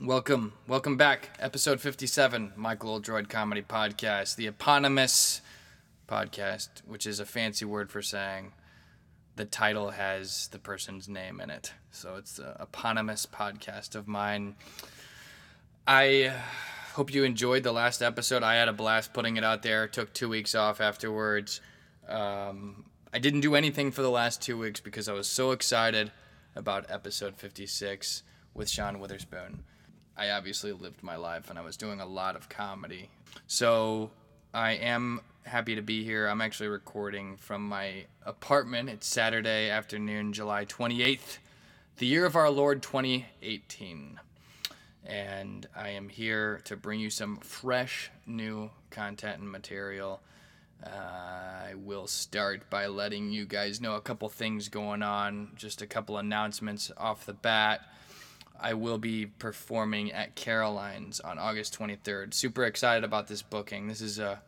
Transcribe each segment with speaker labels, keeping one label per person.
Speaker 1: welcome, welcome back. Episode 57, Michael Aldred Comedy Podcast, the eponymous podcast, which is a fancy word for saying the title has the person's name in it. So it's an eponymous podcast of mine. I hope you enjoyed the last episode. I had a blast putting it out there. Took two weeks off afterwards. Um, I didn't do anything for the last two weeks because I was so excited about episode 56 with Sean Witherspoon. I obviously lived my life and I was doing a lot of comedy. So I am happy to be here. I'm actually recording from my apartment. It's Saturday afternoon, July 28th, the year of our Lord 2018. And I am here to bring you some fresh new content and material. Uh, I will start by letting you guys know a couple things going on, just a couple announcements off the bat. I will be performing at Caroline's on August 23rd. Super excited about this booking. This is a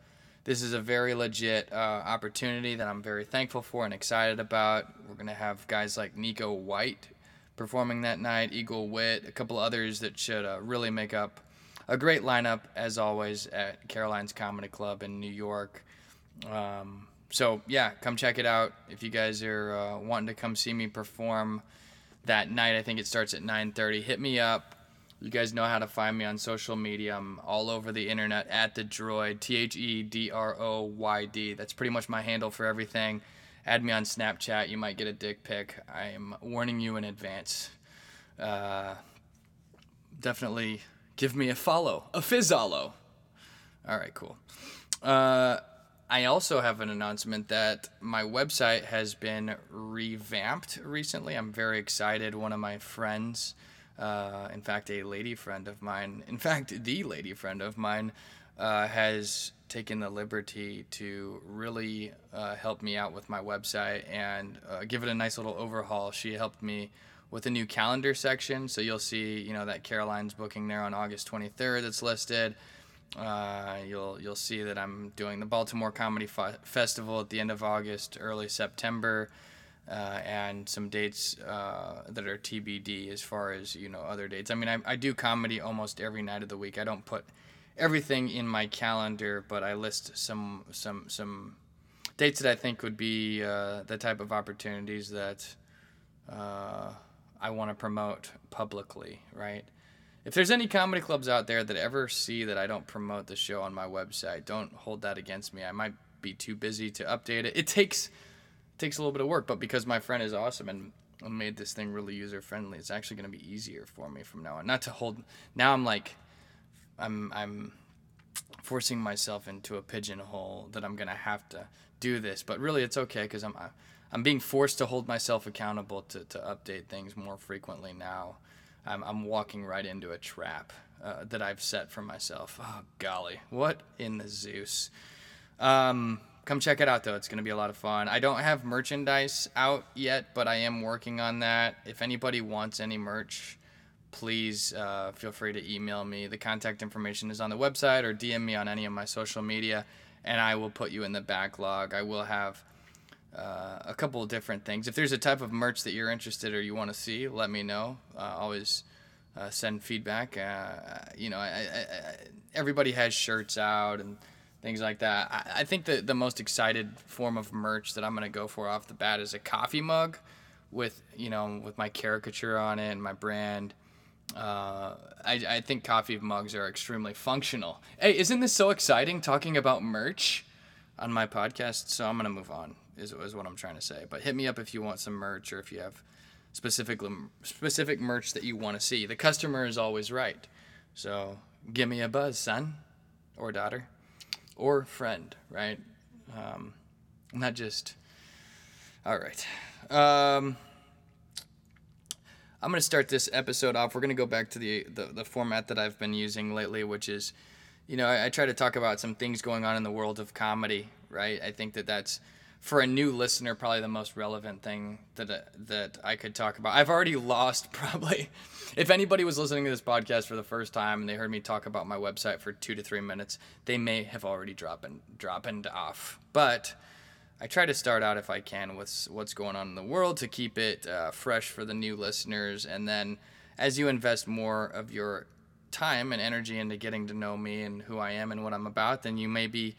Speaker 1: this is a very legit uh, opportunity that I'm very thankful for and excited about. We're gonna have guys like Nico White performing that night, Eagle Wit, a couple others that should uh, really make up a great lineup as always at Caroline's Comedy Club in New York. Um, so yeah, come check it out if you guys are uh, wanting to come see me perform that night. I think it starts at 9:30. Hit me up. You guys know how to find me on social media. I'm all over the internet at the Droid, T H E D R O Y D. That's pretty much my handle for everything. Add me on Snapchat. You might get a dick pic. I am warning you in advance. Uh, definitely give me a follow, a fizzolo. All right, cool. Uh, I also have an announcement that my website has been revamped recently. I'm very excited. One of my friends, uh, in fact, a lady friend of mine, in fact, the lady friend of mine, uh, has taken the liberty to really uh, help me out with my website and uh, give it a nice little overhaul. She helped me with a new calendar section, so you'll see, you know, that Caroline's booking there on August 23rd that's listed. Uh, you'll you'll see that I'm doing the Baltimore Comedy F- Festival at the end of August, early September, uh, and some dates uh, that are TBD as far as you know other dates. I mean, I, I do comedy almost every night of the week. I don't put everything in my calendar, but I list some some some dates that I think would be uh, the type of opportunities that uh, I want to promote publicly, right? If there's any comedy clubs out there that ever see that I don't promote the show on my website, don't hold that against me. I might be too busy to update it. It takes it takes a little bit of work, but because my friend is awesome and made this thing really user friendly, it's actually going to be easier for me from now on. Not to hold. Now I'm like, I'm I'm forcing myself into a pigeonhole that I'm going to have to do this, but really it's okay because I'm I'm being forced to hold myself accountable to to update things more frequently now. I'm, I'm walking right into a trap uh, that I've set for myself. Oh, golly. What in the Zeus? Um, come check it out, though. It's going to be a lot of fun. I don't have merchandise out yet, but I am working on that. If anybody wants any merch, please uh, feel free to email me. The contact information is on the website or DM me on any of my social media, and I will put you in the backlog. I will have uh, a couple of different things. If there's a type of merch that you're interested or you want to see, let me know. Uh, always uh, send feedback. Uh, you know, I, I, I, everybody has shirts out and things like that. I, think the the most excited form of merch that I'm gonna go for off the bat is a coffee mug with you know with my caricature on it and my brand. Uh, I, I think coffee mugs are extremely functional. Hey, isn't this so exciting talking about merch on my podcast? So I'm gonna move on is, is what I'm trying to say. But hit me up if you want some merch or if you have specific specific merch that you want to see. The customer is always right. So give me a buzz, son or daughter or friend, right? Um, not just. All right. Um, I'm going to start this episode off. We're going to go back to the, the, the format that I've been using lately, which is, you know, I, I try to talk about some things going on in the world of comedy, right? I think that that's for a new listener probably the most relevant thing that uh, that I could talk about. I've already lost probably if anybody was listening to this podcast for the first time and they heard me talk about my website for 2 to 3 minutes, they may have already dropping dropping off. But I try to start out if I can with what's going on in the world to keep it uh, fresh for the new listeners and then as you invest more of your time and energy into getting to know me and who I am and what I'm about, then you may be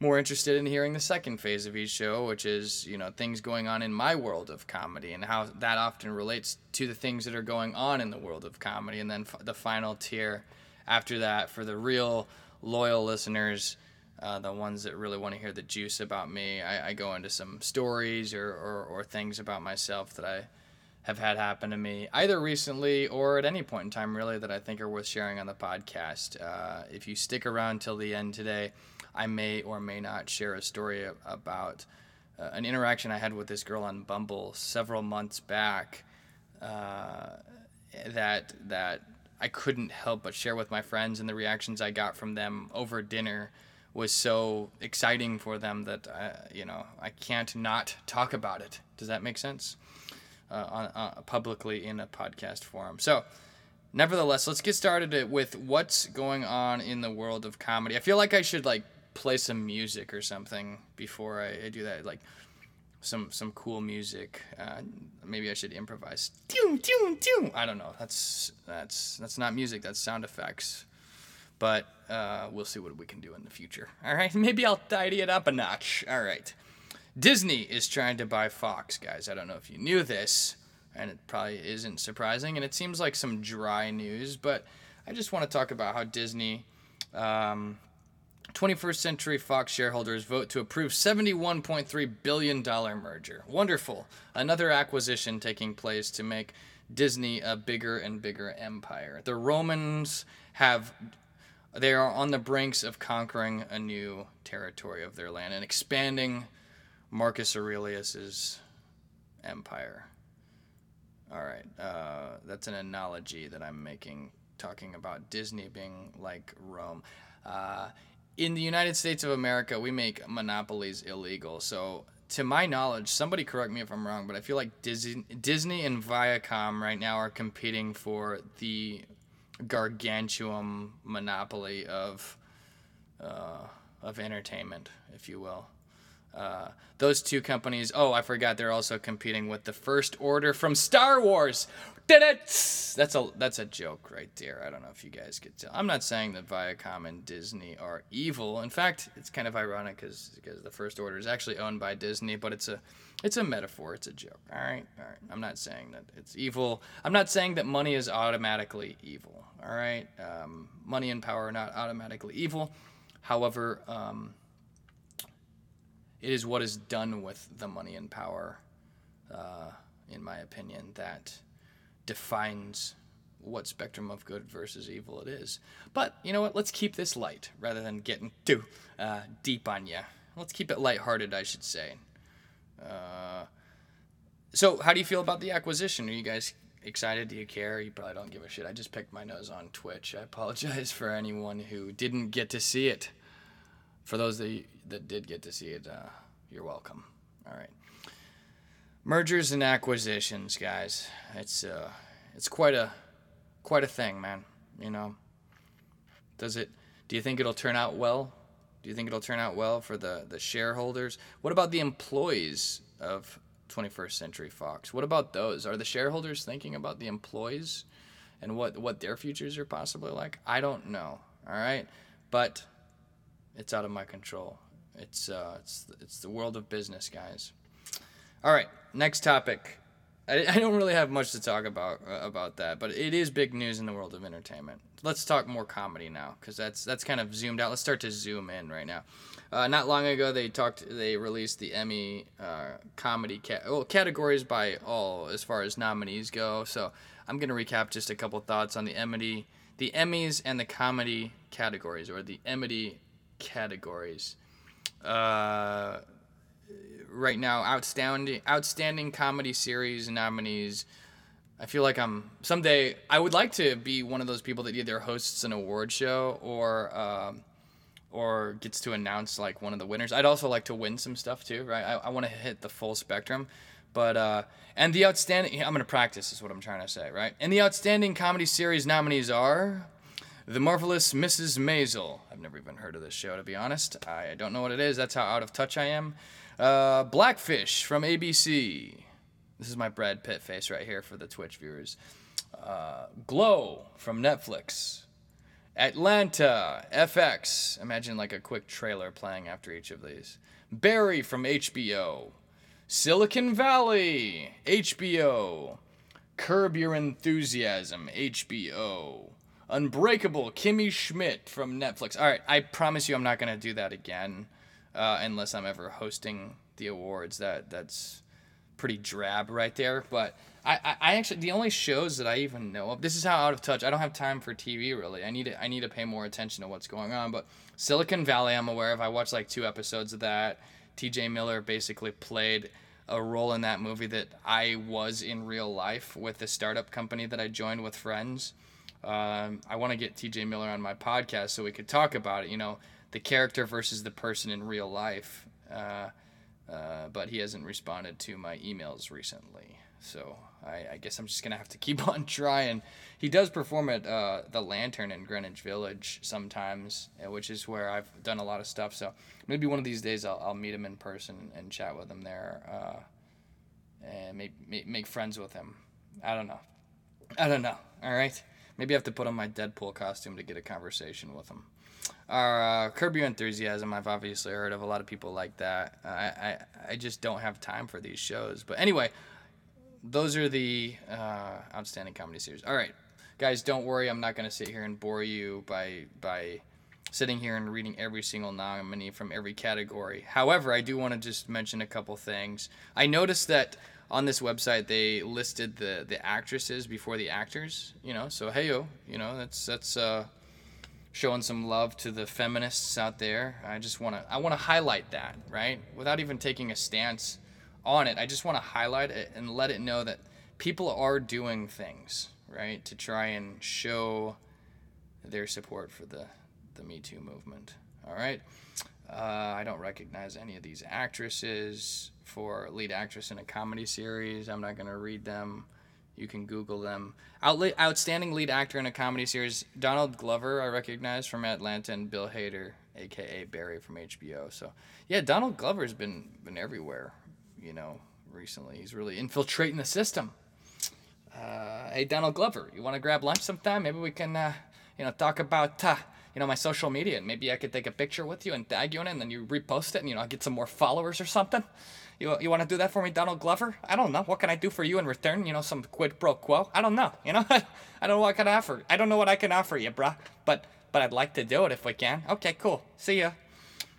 Speaker 1: more interested in hearing the second phase of each show, which is, you know, things going on in my world of comedy and how that often relates to the things that are going on in the world of comedy. And then f- the final tier after that for the real loyal listeners, uh, the ones that really want to hear the juice about me, I, I go into some stories or, or, or things about myself that I have had happen to me either recently or at any point in time, really, that I think are worth sharing on the podcast. Uh, if you stick around till the end today, I may or may not share a story about uh, an interaction I had with this girl on Bumble several months back uh, that that I couldn't help but share with my friends, and the reactions I got from them over dinner was so exciting for them that I, uh, you know I can't not talk about it. Does that make sense? Uh, on, uh, publicly in a podcast forum. So nevertheless, let's get started with what's going on in the world of comedy. I feel like I should like play some music or something before I, I do that. Like some some cool music. Uh, maybe I should improvise. I don't know. That's that's that's not music. That's sound effects. But uh, we'll see what we can do in the future. All right. Maybe I'll tidy it up a notch. All right. Disney is trying to buy Fox, guys. I don't know if you knew this, and it probably isn't surprising, and it seems like some dry news, but I just want to talk about how Disney um, 21st Century Fox shareholders vote to approve $71.3 billion merger. Wonderful. Another acquisition taking place to make Disney a bigger and bigger empire. The Romans have they are on the brinks of conquering a new territory of their land and expanding Marcus Aurelius's empire. All right, uh, that's an analogy that I'm making, talking about Disney being like Rome. Uh, in the United States of America, we make monopolies illegal. So, to my knowledge, somebody correct me if I'm wrong, but I feel like Disney, Disney and Viacom right now are competing for the gargantuan monopoly of uh, of entertainment, if you will. Uh, those two companies. Oh, I forgot. They're also competing with the First Order from Star Wars. That's a that's a joke right there. I don't know if you guys could tell. I'm not saying that Viacom and Disney are evil. In fact, it's kind of ironic because because the First Order is actually owned by Disney, but it's a it's a metaphor. It's a joke. All right, all right. I'm not saying that it's evil. I'm not saying that money is automatically evil. All right, um, money and power are not automatically evil. However, um, it is what is done with the money and power, uh, in my opinion, that defines what spectrum of good versus evil it is. But you know what? Let's keep this light rather than getting too uh, deep on you. Let's keep it lighthearted, I should say. Uh, so, how do you feel about the acquisition? Are you guys excited? Do you care? You probably don't give a shit. I just picked my nose on Twitch. I apologize for anyone who didn't get to see it. For those that, that did get to see it, uh, you're welcome. All right mergers and acquisitions, guys. It's uh, it's quite a quite a thing, man. You know. Does it? Do you think it'll turn out well? Do you think it'll turn out well for the the shareholders? What about the employees of 21st Century Fox? What about those? Are the shareholders thinking about the employees and what what their futures are possibly like? I don't know. All right, but it's out of my control. It's uh, it's it's the world of business, guys. All right, next topic. I, I don't really have much to talk about uh, about that, but it is big news in the world of entertainment. Let's talk more comedy now, because that's that's kind of zoomed out. Let's start to zoom in right now. Uh, not long ago, they talked. They released the Emmy uh, comedy cat well, categories by all as far as nominees go. So I'm gonna recap just a couple thoughts on the Emmy, the Emmys and the comedy categories, or the Emmy categories. Uh, right now outstanding outstanding comedy series nominees I feel like I'm someday. I would like to be one of those people that either hosts an award show or um, or gets to announce like one of the winners. I'd also like to win some stuff too, right? I, I want to hit the full spectrum. But uh, and the outstanding. I'm gonna practice is what I'm trying to say, right? And the outstanding comedy series nominees are. The Marvelous Mrs. Maisel. I've never even heard of this show, to be honest. I don't know what it is. That's how out of touch I am. Uh, Black-ish from ABC. This is my Brad Pitt face right here for the Twitch viewers. Uh, Glow from Netflix. Atlanta, FX. Imagine like a quick trailer playing after each of these. Barry from HBO. Silicon Valley, HBO. Curb Your Enthusiasm, HBO. Unbreakable, Kimmy Schmidt from Netflix. All right, I promise you I'm not going to do that again uh, unless I'm ever hosting the awards. That That's pretty drab right there. But I, I, I, actually, the only shows that I even know of, this is how out of touch. I don't have time for TV really. I need to, I need to pay more attention to what's going on. But Silicon Valley, I'm aware of. I watched like two episodes of that. TJ Miller basically played a role in that movie that I was in real life with the startup company that I joined with friends. Um, I want to get TJ Miller on my podcast so we could talk about it. You know, the character versus the person in real life. Uh, uh, but he hasn't responded to my emails recently. So I, I, guess I'm just gonna have to keep on trying. He does perform at uh, the Lantern in Greenwich Village sometimes, uh, which is where I've done a lot of stuff. So maybe one of these days I'll, I'll meet him in person and chat with him there, uh, and make make friends with him. I don't know. I don't know. All right. Maybe I have to put on my Deadpool costume to get a conversation with him. Our uh, Curb Your Enthusiasm, I've obviously heard of a lot of people like that. I, I, I just don't have time for these shows. But anyway, those are the uh, outstanding comedy series. All right, guys, don't worry. I'm not going to sit here and bore you by by sitting here and reading every single nominee from every category. However, I do want to just mention a couple things. I noticed that on this website they listed the the actresses before the actors. You know, so hey yo, you know that's that's uh, showing some love to the feminists out there. I just want to I want to highlight that right without even taking a stance on it. I just want to highlight it and let it know that people are doing things right to try and show their support for the the Me Too movement. All right. Uh, I don't recognize any of these actresses for lead actress in a comedy series. I'm not going to read them. You can Google them. Outla- outstanding lead actor in a comedy series Donald Glover, I recognize from Atlanta, and Bill Hader, aka Barry from HBO. So, yeah, Donald Glover's been been everywhere, you know, recently. He's really infiltrating the system. Uh, hey, Donald Glover, you want to grab lunch sometime? Maybe we can, uh, you know, talk about uh, you know, my social media, and maybe I could take a picture with you and tag you in it, and then you repost it, and you know, I get some more followers or something. You, you want to do that for me, Donald Glover? I don't know. What can I do for you in return? You know, some quid pro quo? I don't know. You know, I don't know what I can offer. I don't know what I can offer you, bruh. But but I'd like to do it if we can. Okay, cool. See ya.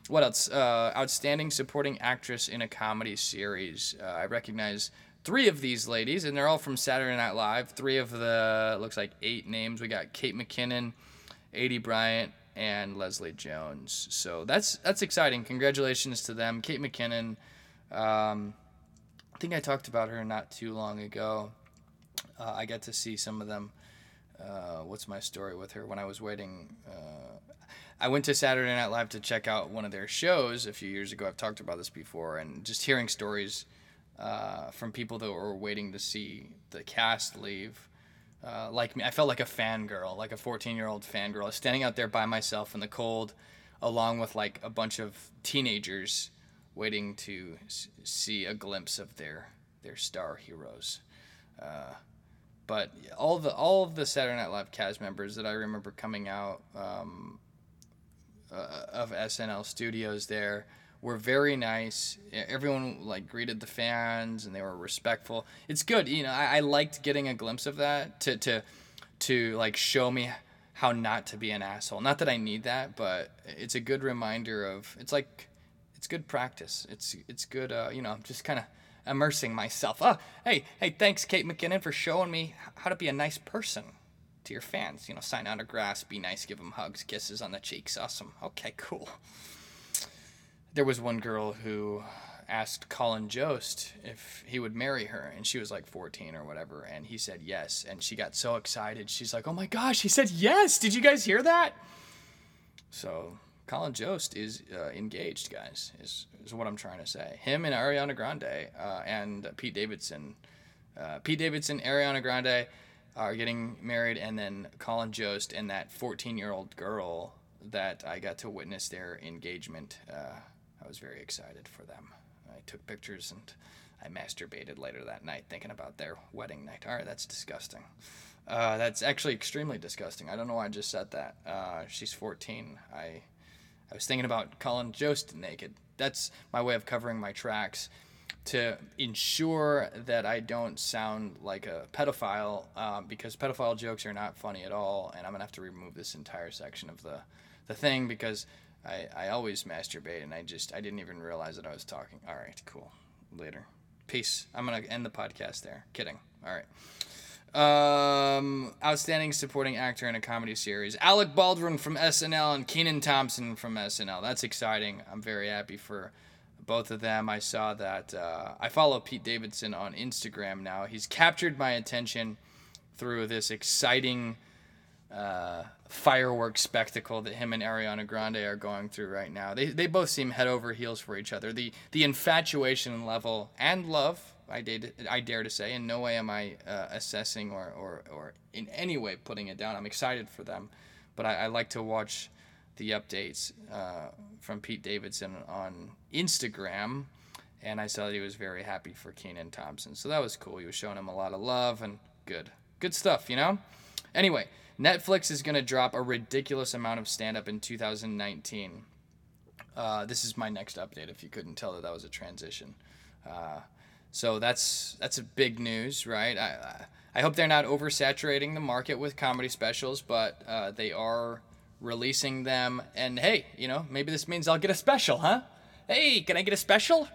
Speaker 1: What else? Uh, outstanding supporting actress in a comedy series. Uh, I recognize three of these ladies, and they're all from Saturday Night Live. Three of the looks like eight names. We got Kate McKinnon. Aidy Bryant, and Leslie Jones. So that's that's exciting. Congratulations to them. Kate McKinnon. Um, I think I talked about her not too long ago. Uh, I got to see some of them. Uh, what's my story with her? When I was waiting, uh, I went to Saturday Night Live to check out one of their shows a few years ago. I've talked about this before, and just hearing stories uh, from people that were waiting to see the cast leave uh, like me. I felt like a fangirl, like a 14 year old fangirl. Standing out there by myself in the cold, along with like a bunch of teenagers waiting to see a glimpse of their their star heroes. Uh, but all the all of the Saturday Night Live cast members that I remember coming out um, uh, of SNL studios there were very nice. Everyone like greeted the fans and they were respectful. It's good, you know. I, I liked getting a glimpse of that to to to like show me how not to be an asshole. Not that I need that, but it's a good reminder of. It's like it's good practice. It's it's good. Uh, you know, I'm just kind of immersing myself. Oh, hey, hey, thanks, Kate McKinnon, for showing me how to be a nice person to your fans. You know, sign autographs, be nice, give them hugs, kisses on the cheeks. Awesome. Okay, cool there was one girl who asked Colin Jost if he would marry her, and she was like 14 or whatever, and he said yes, and she got so excited. She's like, "Oh my gosh, he said yes! Did you guys hear that?" So Colin Jost is uh, engaged, guys. Is is what I'm trying to say. Him and Ariana Grande uh, and Pete Davidson. Uh, Pete Davidson, Ariana Grande are getting married, and then Colin Jost and that 14 year old girl that I got to witness their engagement. Uh, I was very excited for them. I took pictures and I masturbated later that night thinking about their wedding night. All right, that's disgusting. Uh, that's actually extremely disgusting. I don't know why I just said that. Uh, she's 14. I I was thinking about Colin Jost naked. That's my way of covering my tracks to ensure that I don't sound like a pedophile um, because pedophile jokes are not funny at all, and I'm gonna have to remove this entire section of the the thing because I, I always masturbate and I just I didn't even realize that I was talking. All right, cool. Later. Peace. I'm gonna end the podcast there. Kidding. All right. Um, outstanding supporting actor in a comedy series. Alec Baldwin from SNL and Kenan Thompson from SNL. That's exciting. I'm very happy for both of them. I saw that. Uh, I follow Pete Davidson on Instagram now. He's captured my attention through this exciting uh, fireworks spectacle that him and Ariana Grande are going through right now. They, they both seem head over heels for each other. The the infatuation level and love, I dare, I dare to say, in no way am I uh, assessing or, or, or in any way putting it down. I'm excited for them, but I, I like to watch the updates uh, from Pete Davidson on Instagram, and I saw that he was very happy for Kenan Thompson. So that was cool. He was showing him a lot of love and good, good stuff, you know. Anyway, Netflix is going to drop a ridiculous amount of stand up in 2019. Uh, this is my next update. If you couldn't tell that that was a transition, uh, so that's that's a big news, right? I I hope they're not oversaturating the market with comedy specials, but uh, they are releasing them. And hey, you know, maybe this means I'll get a special, huh? Hey, can I get a special?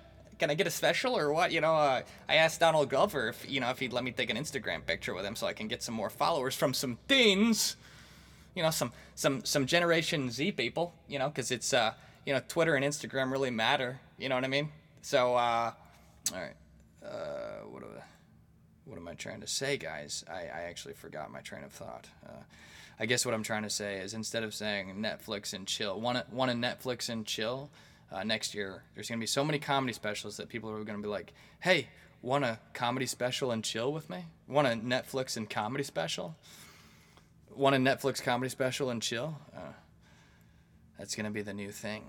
Speaker 1: Can I get a special or what? You know, uh, I asked Donald Glover if you know if he'd let me take an Instagram picture with him so I can get some more followers from some teens. You know, some some some Generation Z people. You know, because it's uh you know Twitter and Instagram really matter. You know what I mean? So uh, all right, uh, what what am I trying to say, guys? I, I actually forgot my train of thought. Uh, I guess what I'm trying to say is instead of saying Netflix and chill, want to want Netflix and chill uh, next year. There's going to be so many comedy specials that people are going to be like, hey, want a comedy special and chill with me? Want a Netflix and comedy special? Want a Netflix comedy special and chill? Uh, that's going to be the new thing.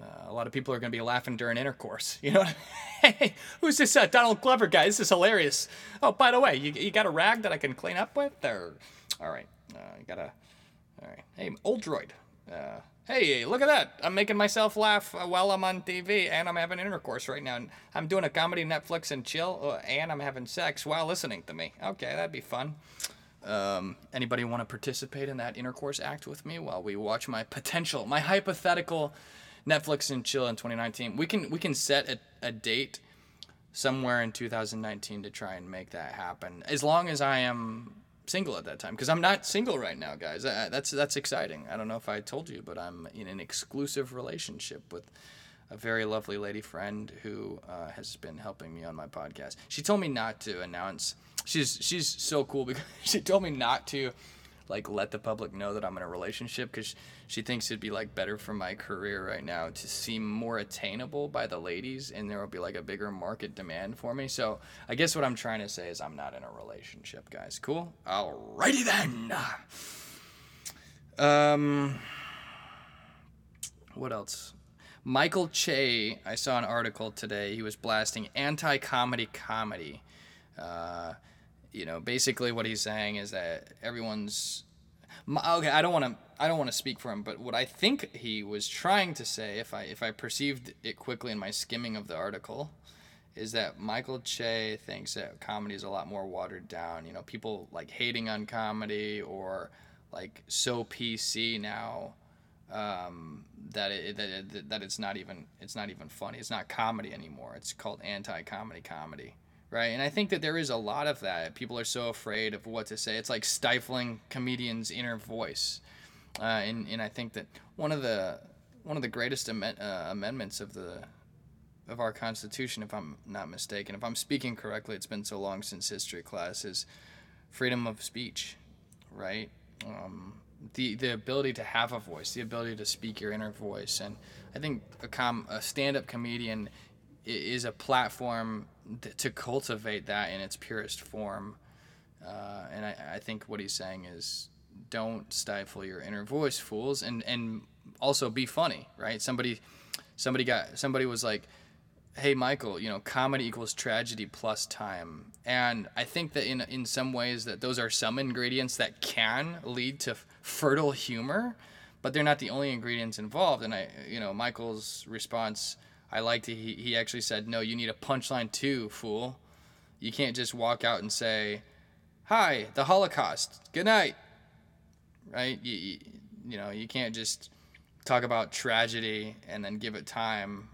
Speaker 1: Uh, a lot of people are going to be laughing during intercourse. You know, hey, who's this uh, Donald Glover guy? This is hilarious. Oh, by the way, you, you got a rag that I can clean up with? Or, all right, uh, you got a, all right. Hey, old droid. Hey, look at that. I'm making myself laugh uh, while I'm on TV and I'm having intercourse right now. And I'm doing a comedy Netflix and chill uh, and I'm having sex while listening to me. Okay, that'd be fun. Um, anybody want to participate in that intercourse act with me while we watch my potential, my hypothetical Netflix and chill in 2019? We can we can set a, a date somewhere in 2019 to try and make that happen. As long as I am single at that time because I'm not single right now, guys. Uh, that's that's exciting. I don't know if I told you, but I'm in an exclusive relationship with a very lovely lady friend who uh, has been helping me on my podcast. She told me not to announce. She's she's so cool because she told me not to like let the public know that I'm in a relationship because she thinks it'd be like better for my career right now to seem more attainable by the ladies and there will be like a bigger market demand for me. So I guess what I'm trying to say is I'm not in a relationship, guys. Cool? Alrighty then. Um what else? Michael Che, I saw an article today. He was blasting anti-comedy comedy. Uh, you know, basically what he's saying is that everyone's okay. I don't want to. I don't want to speak for him, but what I think he was trying to say, if I if I perceived it quickly in my skimming of the article, is that Michael Che thinks that comedy is a lot more watered down. You know, people like hating on comedy or like so PC now um, that it, that it, that it's not even it's not even funny. It's not comedy anymore. It's called anti-comedy comedy right? And I think that there is a lot of that. People are so afraid of what to say. It's like stifling comedians' inner voice, uh, and and I think that one of the one of the greatest am- uh, amendments of the of our Constitution, if I'm not mistaken. If I'm speaking correctly, it's been so long since history class, is freedom of speech, right? Um, the, the ability to have a voice, the ability to speak your inner voice. And I think a, com- a stand up comedian is a platform to cultivate that in its purest form. Uh, and I, I think what he's saying is don't stifle your inner voice, fools, and and also be funny, right? Somebody, somebody got somebody was like, "Hey, Michael, you know, comedy equals tragedy plus time," and I think that in in some ways that those are some ingredients that can lead to fertile humor, but they're not the only ingredients involved. And I, you know, Michael's response, I liked. He he actually said, "No, you need a punchline too, fool. You can't just walk out and say." Hi, the Holocaust. Good night right? You, you, you know, you can't just talk about tragedy and then give it time,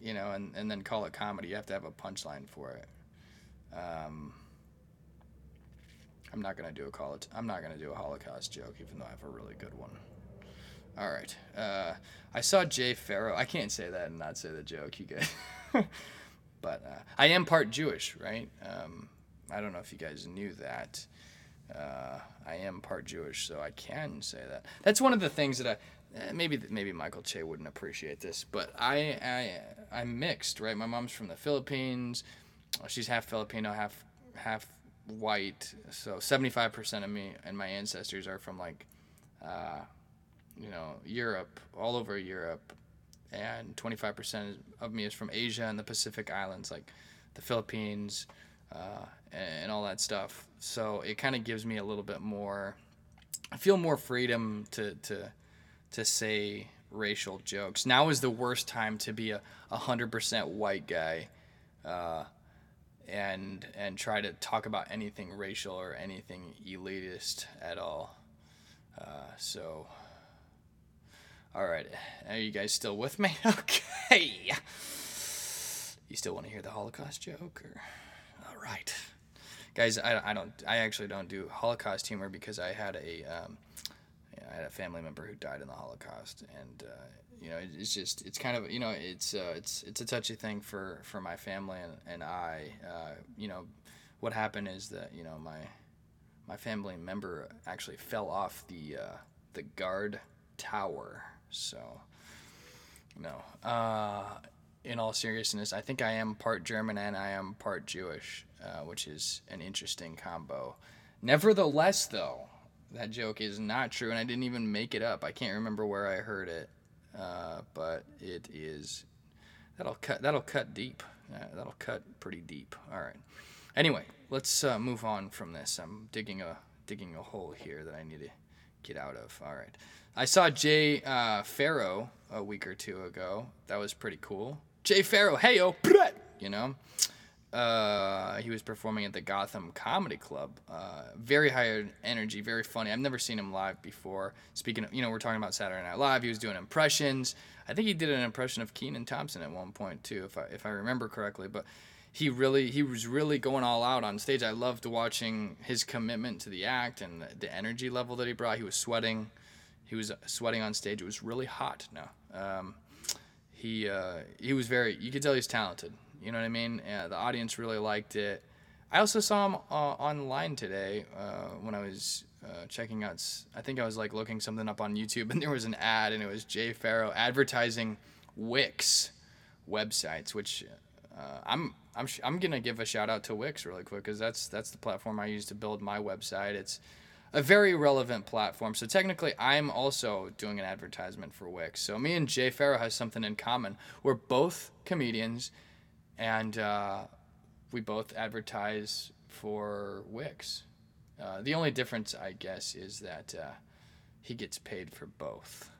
Speaker 1: you know, and, and then call it comedy. You have to have a punchline for it. Um, I'm not gonna do a it. I'm not gonna do a Holocaust joke, even though I have a really good one. All right. Uh, I saw Jay Pharoah. I can't say that and not say the joke. You get. but uh, I am part Jewish, right? Um, I don't know if you guys knew that. Uh, I am part Jewish, so I can say that. That's one of the things that I eh, maybe maybe Michael Che wouldn't appreciate this, but I I I'm mixed, right? My mom's from the Philippines. She's half Filipino, half half white. So 75% of me and my ancestors are from like uh, you know, Europe, all over Europe. And 25% of me is from Asia and the Pacific Islands, like the Philippines, uh, and all that stuff. So it kind of gives me a little bit more. I feel more freedom to to to say racial jokes. Now is the worst time to be a hundred percent white guy, uh, and and try to talk about anything racial or anything elitist at all. Uh, so, all right, are you guys still with me? Okay. You still want to hear the Holocaust joke, or all right? guys, I, I don't, I actually don't do Holocaust humor because I had a, um, I had a family member who died in the Holocaust, and uh, you know, it's just, it's kind of, you know, it's, uh, it's, it's a touchy thing for, for my family and, and I, uh, you know, what happened is that you know my, my family member actually fell off the, uh, the guard tower, so, know, uh, in all seriousness, I think I am part German and I am part Jewish, uh, which is an interesting combo. Nevertheless, though, that joke is not true, and I didn't even make it up. I can't remember where I heard it, uh, but it is. That'll cut. That'll cut deep. Uh, that'll cut pretty deep. All right. Anyway, let's uh, move on from this. I'm digging a digging a hole here that I need to get out of. All right. I saw Jay uh, Pharoah a week or two ago. That was pretty cool. Jay Pharoah, hey yo, you know. Uh, he was performing at the Gotham Comedy Club. Uh, very high energy, very funny. I've never seen him live before. Speaking of, you know, we're talking about Saturday Night Live. He was doing impressions. I think he did an impression of Kenan Thompson at one point too, if I if I remember correctly. But he really he was really going all out on stage. I loved watching his commitment to the act and the, the energy level that he brought. He was sweating. He was sweating on stage. It was really hot. No. Um, he uh, he was very you could tell he's talented you know what i mean yeah, the audience really liked it i also saw him uh, online today uh, when i was uh, checking out i think i was like looking something up on youtube and there was an ad and it was jay pharoah advertising wix websites which uh, i'm I'm, I'm gonna give a shout out to Wix really quick because that's that's the platform I use to build my website. It's a very relevant platform. So technically, I'm also doing an advertisement for Wix. So me and Jay Pharoah has something in common. We're both comedians, and uh, we both advertise for Wix. Uh, the only difference, I guess, is that uh, he gets paid for both.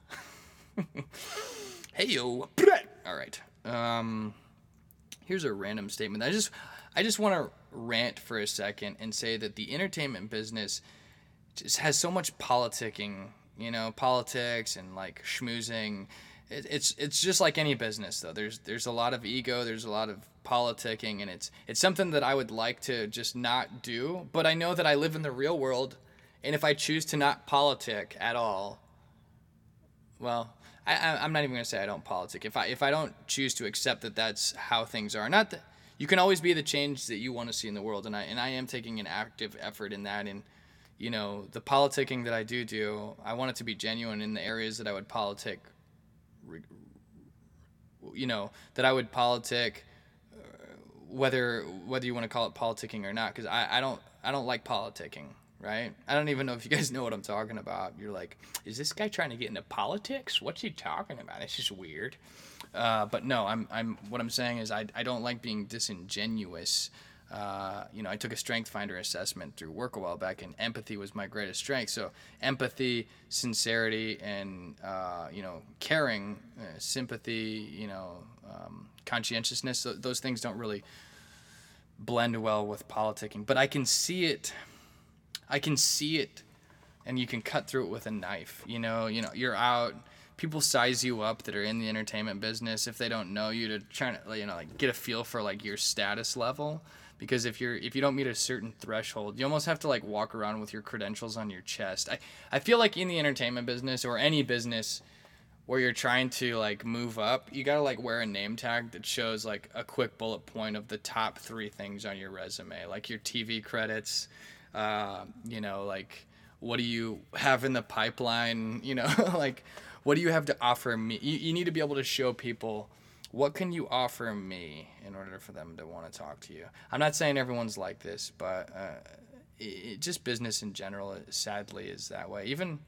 Speaker 1: hey yo, all right. Um, here's a random statement. I just, I just want to rant for a second and say that the entertainment business just has so much politicking, you know, politics and like schmoozing. It, it's it's just like any business though. There's there's a lot of ego, there's a lot of politicking, and it's it's something that I would like to just not do. But I know that I live in the real world, and if I choose to not politic at all, well, I, I'm not even gonna say I don't politic. If I if I don't choose to accept that that's how things are, not that you can always be the change that you want to see in the world, and I and I am taking an active effort in that. And you know, the politicking that I do do, I want it to be genuine in the areas that I would politic. You know that I would politic, uh, whether whether you want to call it politicking or not, because I, I don't I don't like politicking right? I don't even know if you guys know what I'm talking about. You're like, is this guy trying to get into politics? What's he talking about? It's just weird. Uh, but no, I'm, I'm, what I'm saying is I, I don't like being disingenuous. Uh, you know, I took a strength finder assessment through work a while back, and empathy was my greatest strength. So, empathy, sincerity, and, uh, you know, caring, uh, sympathy, you know, um, conscientiousness, those things don't really blend well with politicking. But I can see it I can see it and you can cut through it with a knife. You know, you know, you're out people size you up that are in the entertainment business if they don't know you to try to you know like get a feel for like your status level because if you're if you don't meet a certain threshold you almost have to like walk around with your credentials on your chest i i feel like in the entertainment business or any business where you're trying to like move up you gotta like wear a name tag that shows like a quick bullet point of the top three things on your resume like your tv credits uh, you know, like what do you have in the pipeline? You know, like what do you have to offer me? You, you need to be able to show people what can you offer me in order for them to want to talk to you. I'm not saying everyone's like this, but uh, it, just business in general, sadly, is that way. Even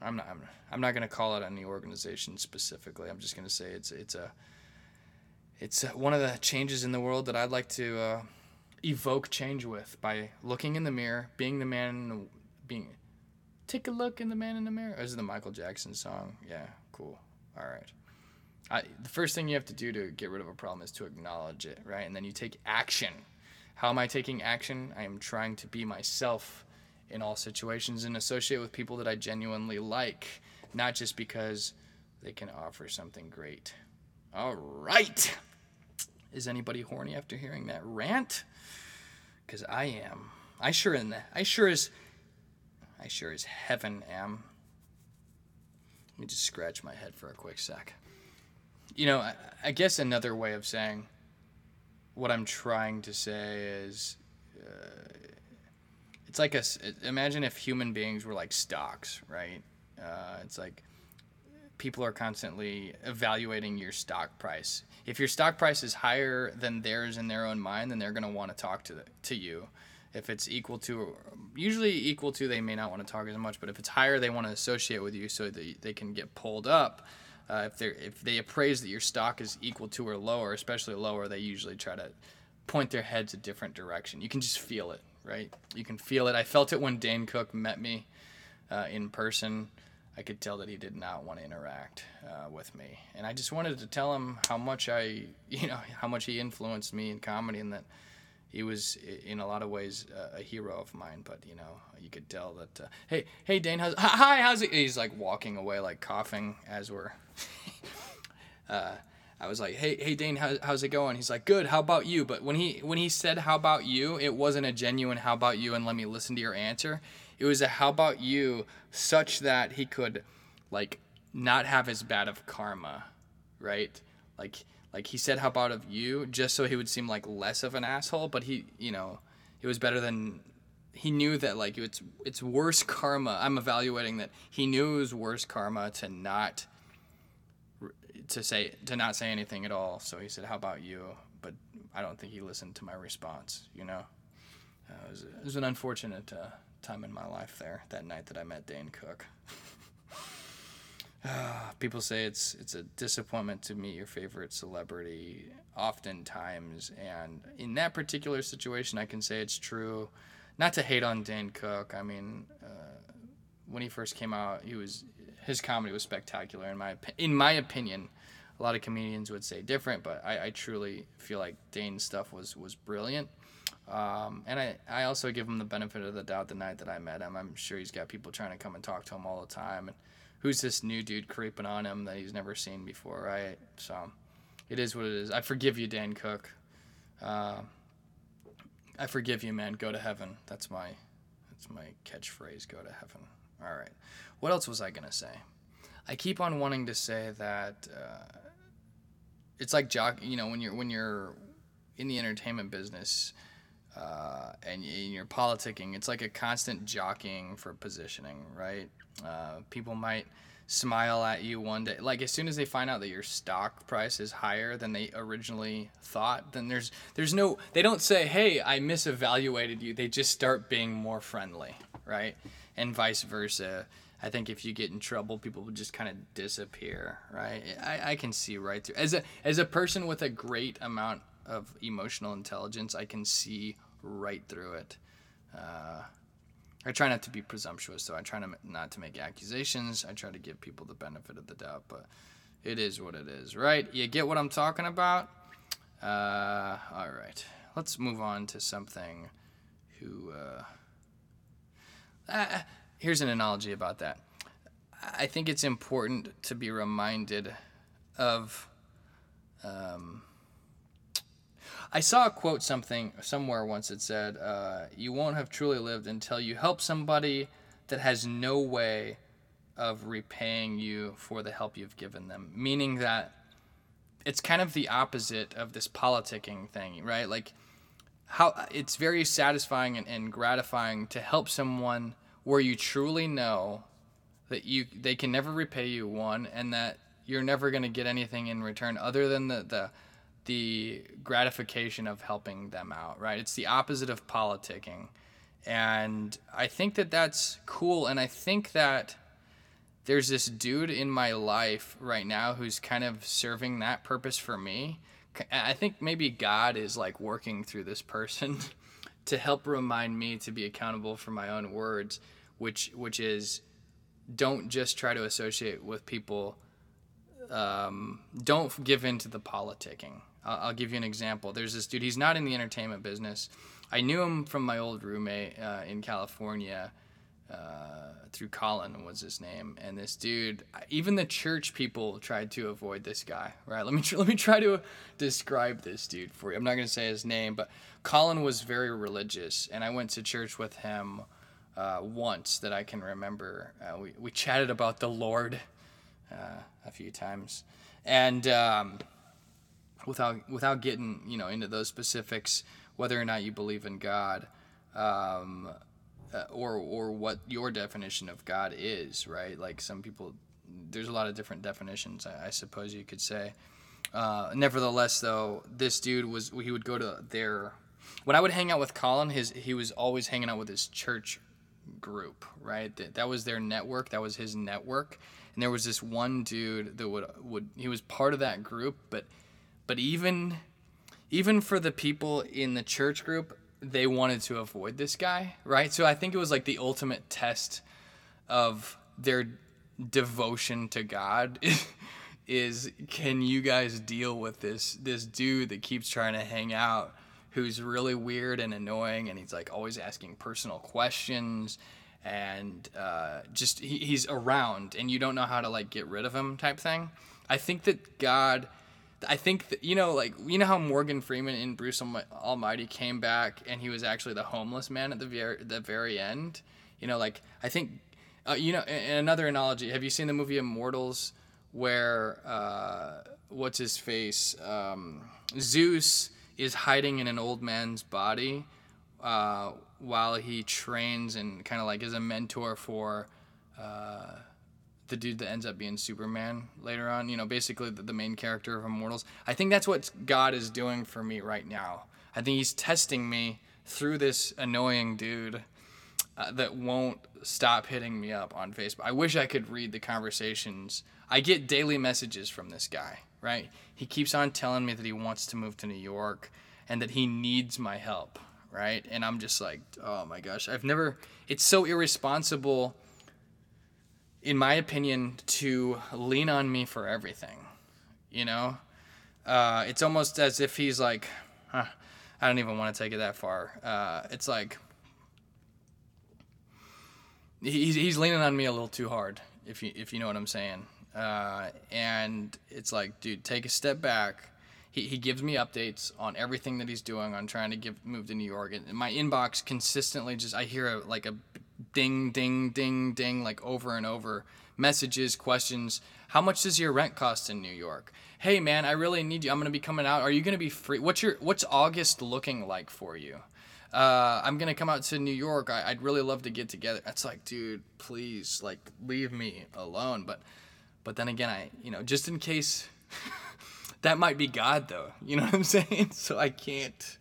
Speaker 1: I'm not. I'm, I'm not going to call out any organization specifically. I'm just going to say it's it's a it's one of the changes in the world that I'd like to uh, evoke change with by looking in the mirror, being the man, in the being. Take a look in the man in the mirror. This Is the Michael Jackson song? Yeah, cool. All right. I, the first thing you have to do to get rid of a problem is to acknowledge it, right? And then you take action. How am I taking action? I am trying to be myself in all situations and associate with people that I genuinely like, not just because they can offer something great. All right. Is anybody horny after hearing that rant? Cause I am. I sure in the, I sure as I sure as heaven am. Let me just scratch my head for a quick sec. You know, I, I guess another way of saying what I'm trying to say is uh, it's like a imagine if human beings were like stocks, right? Uh, it's like people are constantly evaluating your stock price. If your stock price is higher than theirs in their own mind, then they're going to want to talk to the, to you. If it's equal to, usually equal to, they may not want to talk as much. But if it's higher, they want to associate with you so that they can get pulled up. Uh, if they if they appraise that your stock is equal to or lower, especially lower, they usually try to point their heads a different direction. You can just feel it, right? You can feel it. I felt it when Dane Cook met me uh, in person. I could tell that he did not want to interact uh, with me, and I just wanted to tell him how much I, you know, how much he influenced me in comedy, and that he was in a lot of ways uh, a hero of mine. But you know, you could tell that. Uh, hey, hey, Dane, how's hi? How's it? He's like walking away, like coughing as we're. Uh, I was like, "Hey, hey, Dane, how, how's it going?" He's like, "Good. How about you?" But when he when he said "How about you," it wasn't a genuine "How about you?" and let me listen to your answer. It was a how about you such that he could like not have as bad of karma, right? Like like he said how about of you just so he would seem like less of an asshole, but he, you know, it was better than he knew that like it's it's worse karma. I'm evaluating that he knew it was worse karma to not to say to not say anything at all. So he said, "How about you?" But I don't think he listened to my response. You know, uh, it, was, it was an unfortunate uh, time in my life there that night that I met Dane Cook. People say it's it's a disappointment to meet your favorite celebrity oftentimes and in that particular situation I can say it's true. Not to hate on Dane Cook I mean uh, when he first came out he was his comedy was spectacular in my in my opinion. A lot of comedians would say different but I, I truly feel like Dane's stuff was was brilliant um, and I, I also give him the benefit of the doubt the night that I met him. I'm sure he's got people trying to come and talk to him all the time. And who's this new dude creeping on him that he's never seen before, right? So it is what it is. I forgive you, Dan Cook. Uh, I forgive you, man. Go to heaven. That's my that's my catchphrase. Go to heaven. All right. What else was I gonna say? I keep on wanting to say that uh, it's like jock. You know, when you're when you're in the entertainment business uh, and you're politicking, it's like a constant jockeying for positioning, right? Uh, people might smile at you one day. Like as soon as they find out that your stock price is higher than they originally thought, then there's there's no they don't say, "Hey, I misevaluated you." They just start being more friendly, right? And vice versa. I think if you get in trouble, people will just kind of disappear, right? I, I can see right through as a as a person with a great amount of emotional intelligence, I can see right through it. Uh, I try not to be presumptuous, so I try to, not to make accusations. I try to give people the benefit of the doubt, but it is what it is, right? You get what I'm talking about? Uh, all right, let's move on to something who. Uh, uh, here's an analogy about that. I think it's important to be reminded of. Um, I saw a quote something somewhere once It said, uh, "You won't have truly lived until you help somebody that has no way of repaying you for the help you've given them." Meaning that it's kind of the opposite of this politicking thing, right? Like how it's very satisfying and, and gratifying to help someone where you truly know that you they can never repay you one and that you're never going to get anything in return other than the the the gratification of helping them out, right? It's the opposite of politicking. And I think that that's cool. And I think that there's this dude in my life right now who's kind of serving that purpose for me. I think maybe God is like working through this person to help remind me to be accountable for my own words, which which is don't just try to associate with people um, don't give in to the politicking I'll, give you an example. There's this dude. He's not in the entertainment business. I knew him from my old roommate uh, in California. Uh, through Colin was his name, and this dude. Even the church people tried to avoid this guy. Right? Let me tr- let me try to describe this dude for you. I'm not gonna say his name, but Colin was very religious, and I went to church with him uh, once that I can remember. Uh, we we chatted about the Lord uh, a few times, and. Um, without without getting you know into those specifics, whether or not you believe in God, um, uh, or or what your definition of God is, right? Like some people, there's a lot of different definitions. I, I suppose you could say. Uh, nevertheless, though, this dude was he would go to their when I would hang out with Colin, his he was always hanging out with his church group, right? That, that was their network. That was his network. And there was this one dude that would would he was part of that group, but but even even for the people in the church group, they wanted to avoid this guy, right? So I think it was like the ultimate test of their devotion to God is can you guys deal with this this dude that keeps trying to hang out who's really weird and annoying and he's like always asking personal questions and uh, just he, he's around and you don't know how to like get rid of him type thing i think that god I think you know, like you know how Morgan Freeman in Bruce Almighty came back and he was actually the homeless man at the very the very end. You know, like I think, uh, you know, another analogy. Have you seen the movie Immortals, where uh, what's his face, um, Zeus is hiding in an old man's body uh, while he trains and kind of like is a mentor for. The dude that ends up being Superman later on, you know, basically the, the, main character of Immortals. I think that's what God is doing for me right now. I think He's testing me through this annoying dude uh, that won't stop hitting me up on Facebook. I wish I could read the conversations. I get daily messages from this guy, right? He keeps on telling me that he wants to move to New York and that he needs my help, right? And I'm just like, oh my gosh, I've never, it's so irresponsible in my opinion, to lean on me for everything. You know, uh, it's almost as if he's like, huh, I don't even want to take it that far. Uh, it's like he's he's leaning on me a little too hard, if you if you know what I'm saying. Uh, and it's like, dude, take a step back. He, he gives me updates on everything that he's doing on trying to give move to New York. And my inbox consistently just I hear a, like a ding, ding, ding, ding, like over and over messages, questions. How much does your rent cost in New York? Hey man, I really need you. I'm gonna be coming out. Are you gonna be free? What's your What's August looking like for you? Uh, I'm gonna come out to New York. I, I'd really love to get together. It's like, dude, please, like, leave me alone. But, but then again, I, you know, just in case, that might be God, though. You know what I'm saying? So I can't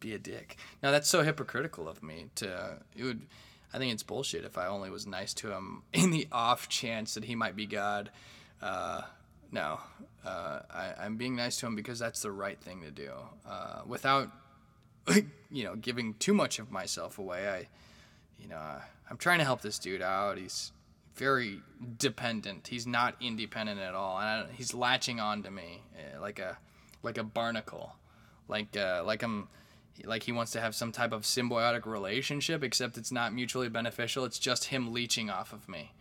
Speaker 1: be a dick. Now that's so hypocritical of me to. It would. I think it's bullshit if I only was nice to him in the off chance that he might be God. Uh, no, uh, I, I'm being nice to him because that's the right thing to do. Uh, without, you know, giving too much of myself away. I, you know, uh, I'm trying to help this dude out. He's very dependent. He's not independent at all, and I, he's latching on to me uh, like a, like a barnacle, like uh, like I'm like he wants to have some type of symbiotic relationship except it's not mutually beneficial. It's just him leeching off of me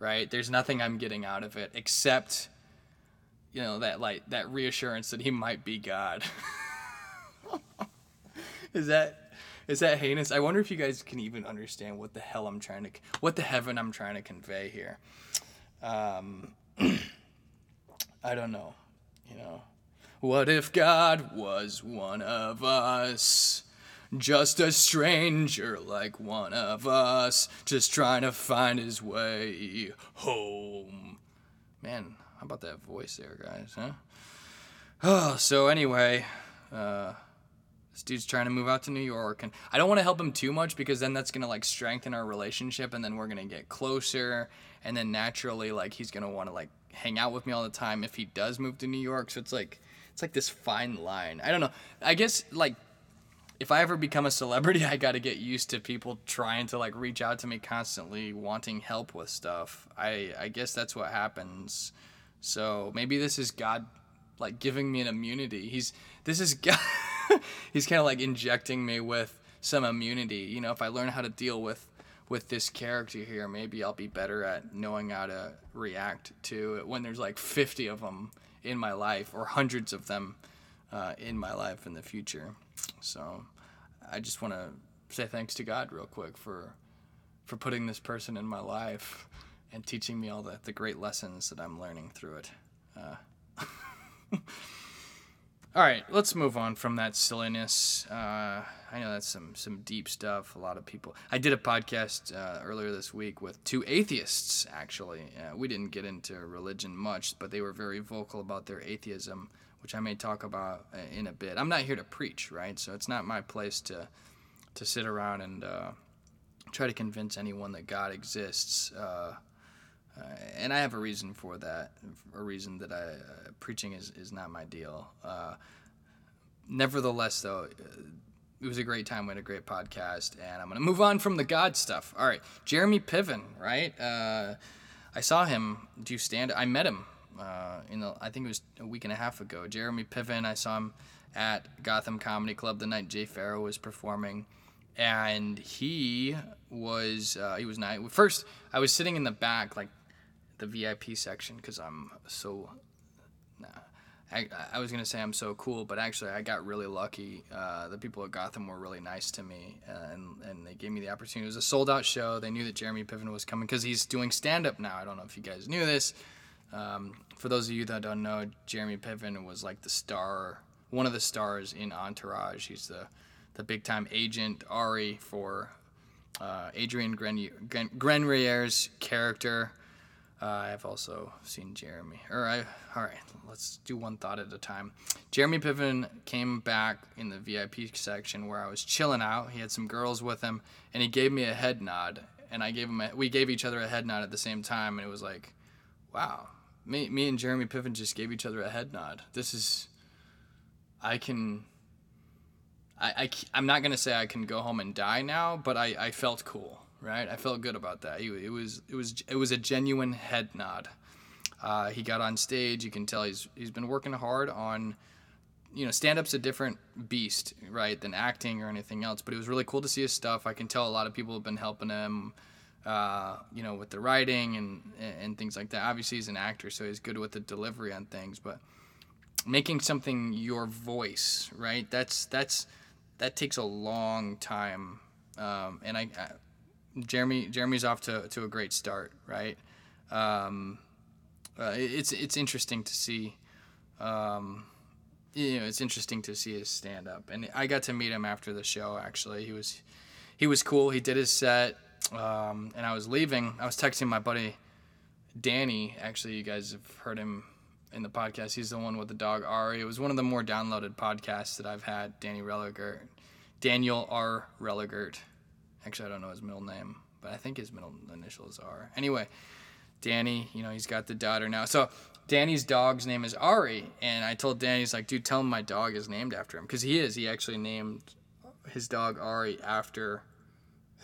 Speaker 1: right? There's nothing i'm getting out of it except you know that like that reassurance that he might be god. Is that is that heinous? I wonder if you guys can even understand what the hell i'm trying to what the heaven i'm trying to convey here. Um i don't know you know what if God was one of us? Just a stranger like one of us, just trying to find his way home. Man, how about that voice there, guys, huh? Oh, so anyway, uh, this dude's trying to move out to New York, and I don't want to help him too much because then that's gonna like strengthen our relationship, and then we're gonna get closer, and then naturally, like he's gonna want to like hang out with me all the time if he does move to New York. So it's like it's like this fine line. I don't know. I guess like if I ever become a celebrity, I got to get used to people trying to like reach out to me constantly, wanting help with stuff. I I guess that's what happens. So maybe this is God like giving me an immunity. He's this is God. he's kind of like injecting me with some immunity. You know, if I learn how to deal with with this character here, maybe I'll be better at knowing how to react to it when there's like 50 of them in my life or hundreds of them uh, in my life in the future. So I just want to say thanks to God real quick for for putting this person in my life and teaching me all the, the great lessons that I'm learning through it. Uh, all right, let's move on from that silliness. Uh, I know that's some some deep stuff. A lot of people. I did a podcast uh, earlier this week with two atheists. Actually, uh, we didn't get into religion much, but they were very vocal about their atheism, which I may talk about uh, in a bit. I'm not here to preach, right? So it's not my place to to sit around and uh, try to convince anyone that God exists. Uh, uh, and I have a reason for that. A reason that I uh, preaching is, is not my deal. Uh, nevertheless, though, it was a great time. We had a great podcast, and I'm gonna move on from the God stuff. All right, Jeremy Piven, right? Uh, I saw him do stand. I met him uh, in the. I think it was a week and a half ago. Jeremy Piven. I saw him at Gotham Comedy Club the night Jay Pharoah was performing and he was uh, he was nice. First, I was sitting in the back, like the VIP section because I'm so. Nah, I, I was gonna say I'm so cool, but actually I got really lucky. Uh, the people at Gotham were really nice to me, and and they gave me the opportunity. It was a sold out show. They knew that Jeremy Piven was coming because he's doing stand up now. I don't know if you guys knew this. Um, for those of you that don't know, Jeremy Piven was like the star, one of the stars in Entourage. He's the the big time agent Ari for uh, Adrian Grenier, character. Uh, I've also seen Jeremy. Or I, all right, let's do one thought at a time. Jeremy Piven came back in the VIP section where I was chilling out. He had some girls with him, and he gave me a head nod, and I gave him. A, we gave each other a head nod at the same time, and it was like, wow, me, me and Jeremy Piven just gave each other a head nod. This is, I can. I, I, I'm not gonna say I can go home and die now, but I, I felt cool right? I felt good about that. It was it was it was a genuine head nod. Uh, he got on stage. You can tell he's he's been working hard on, you know, stand up's a different beast, right, than acting or anything else. But it was really cool to see his stuff. I can tell a lot of people have been helping him, uh, you know, with the writing and and things like that. Obviously, he's an actor, so he's good with the delivery on things. But making something your voice, right? That's that's that takes a long time. Um, and I, I Jeremy Jeremy's off to, to a great start, right? um, uh, it's it's interesting to see. Um, you know, it's interesting to see his stand up, and I got to meet him after the show. Actually, he was he was cool. He did his set, um, and I was leaving. I was texting my buddy Danny. Actually, you guys have heard him in the podcast. He's the one with the dog Ari. It was one of the more downloaded podcasts that I've had. Danny Religert, Daniel R. Religert. Actually, I don't know his middle name, but I think his middle initials are. Anyway, Danny, you know, he's got the daughter now. So Danny's dog's name is Ari, and I told Danny, he's like, dude, tell him my dog is named after him, because he is. He actually named his dog Ari after.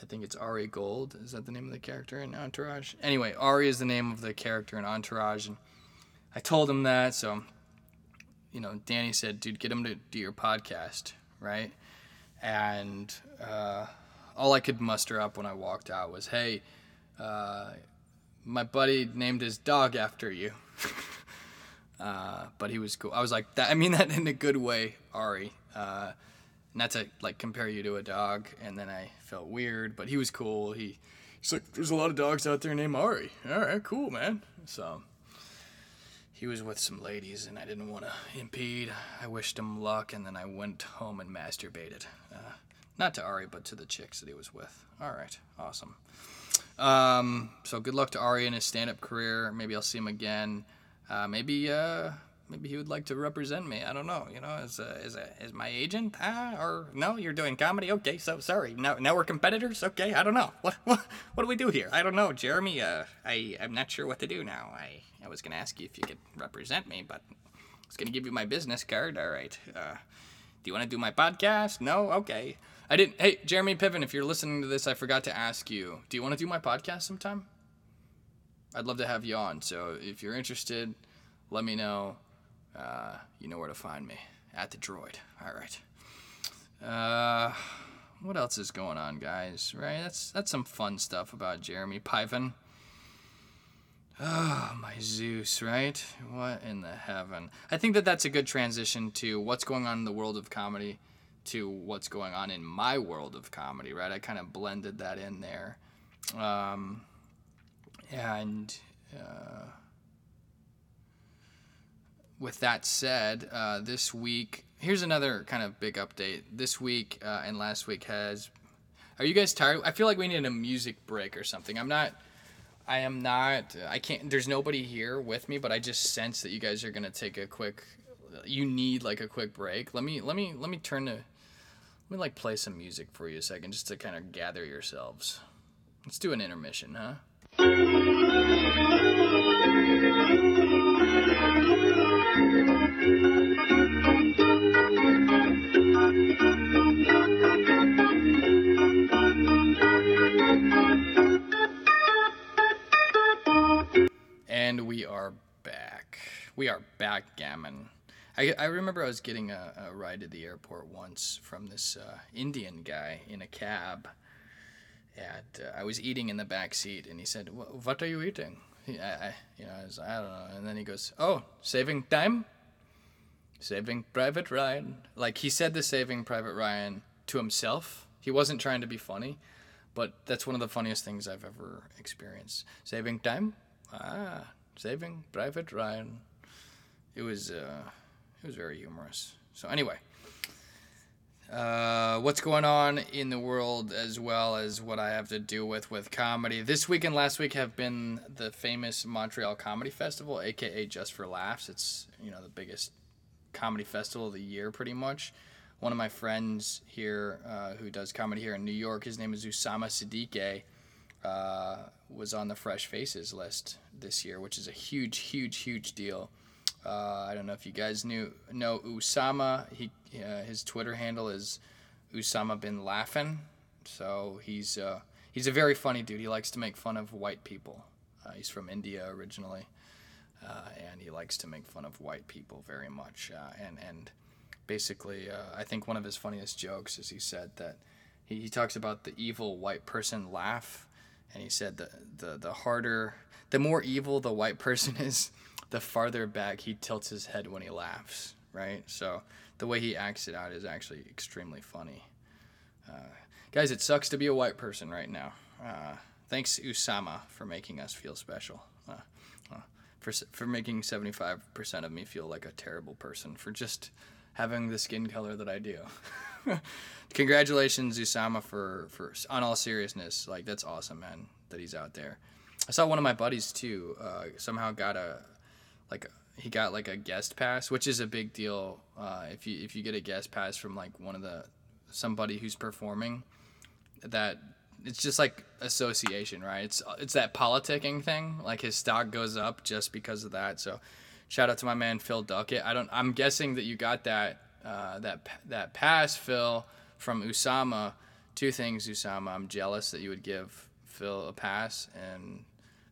Speaker 1: I think it's Ari Gold. Is that the name of the character in Entourage? Anyway, Ari is the name of the character in Entourage, and I told him that. So, you know, Danny said, dude, get him to do your podcast, right? And uh, all I could muster up when I walked out was, hey, uh, my buddy named his dog after you. uh, but he was cool. I was like, that, I mean that in a good way, Ari. Uh, not to like compare you to a dog. And then I felt weird, but he was cool. He, he's like, there's a lot of dogs out there named Ari. All right, cool, man. So he was with some ladies, and I didn't want to impede. I wished him luck, and then I went home and masturbated. Uh, not to Ari, but to the chicks that he was with. All right, awesome. Um, so good luck to Ari in his stand-up career. Maybe I'll see him again. Uh, maybe uh, maybe he would like to represent me. I don't know. You know, as a, as a, as my agent, uh, or no, you're doing comedy. Okay, so sorry. Now now we're competitors. Okay, I don't know. What what what do we do here? I don't know, Jeremy. Uh, I I'm not sure what to do now. I I was gonna ask you if you could represent me, but I was gonna give you my business card. All right. Uh, do you want to do my podcast? No. Okay. I didn't. Hey, Jeremy Piven, if you're listening to this, I forgot to ask you. Do you want to do my podcast sometime? I'd love to have you on. So if you're interested, let me know. Uh, you know where to find me at the Droyd. All right. Uh, what else is going on, guys? Right? That's that's some fun stuff about Jeremy Piven. Oh, my Zeus, right? What in the heaven? I think that that's a good transition to what's going on in the world of comedy to what's going on in my world of comedy, right? I kind of blended that in there. Um, and uh, with that said, uh, this week, here's another kind of big update. This week uh, and last week has. Are you guys tired? I feel like we need a music break or something. I'm not. I am not. I can't. There's nobody here with me, but I just sense that you guys are gonna take a quick. You need like a quick break. Let me. Let me. Let me turn to. Let me like play some music for you a second, just to kind of gather yourselves. Let's do an intermission, huh? And we are back. We are backgammon. I, I remember I was getting a, a ride to the airport once from this uh, Indian guy in a cab. And uh, I was eating in the back seat, and he said, "What are you eating?" I, I, you know, I, was, I don't know. And then he goes, "Oh, saving time, saving Private Ryan." Like he said the Saving Private Ryan to himself. He wasn't trying to be funny, but that's one of the funniest things I've ever experienced. Saving time, ah, saving Private Ryan. It was, uh, it was very humorous. So anyway, uh, what's going on in the world as well as what I have to do with with comedy. This week and last week have been the famous Montreal Comedy Festival, aka Just for Laughs. It's you know the biggest comedy festival of the year, pretty much. One of my friends here uh, who does comedy here in New York, his name is Usama Siddique, uh, was on the Fresh Faces list this year, which is a huge, huge, huge deal. Uh, I don't know if you guys knew know Usama. He uh, his Twitter handle is Usama bin Laughing. So he's uh, he's a very funny dude. He likes to make fun of white people. Uh, he's from India originally, uh, and he likes to make fun of white people very much. Uh, and and basically, I think one of his funniest jokes is he said that he, he talks about the evil white person laugh, and he said that the the harder, the more evil the white person is the farther back he tilts his head when he laughs, right? So the way he acts it out is actually extremely funny. Uh, guys, it sucks to be a white person right now. Uh, thanks, Usama, for making us feel special. uh, uh, for for making seventy five percent of me feel like a terrible person for just having the skin color that I do. Congratulations, Usama, for for on all seriousness, like that's awesome, man, that he's out there. I saw one of my buddies too. Uh, somehow got a like he got like a guest pass, which is a big deal. Uh, if you if you get a guest pass from like one of the somebody who's performing, that it's just like association, right? It's it's that politicking thing. Like his stock goes up just because of that. So, shout out to my man Phil Duckett. I don't. I'm guessing that you got that uh, that that pass, Phil, from Usama. Two things, Usama. I'm jealous that you would give Phil a pass, and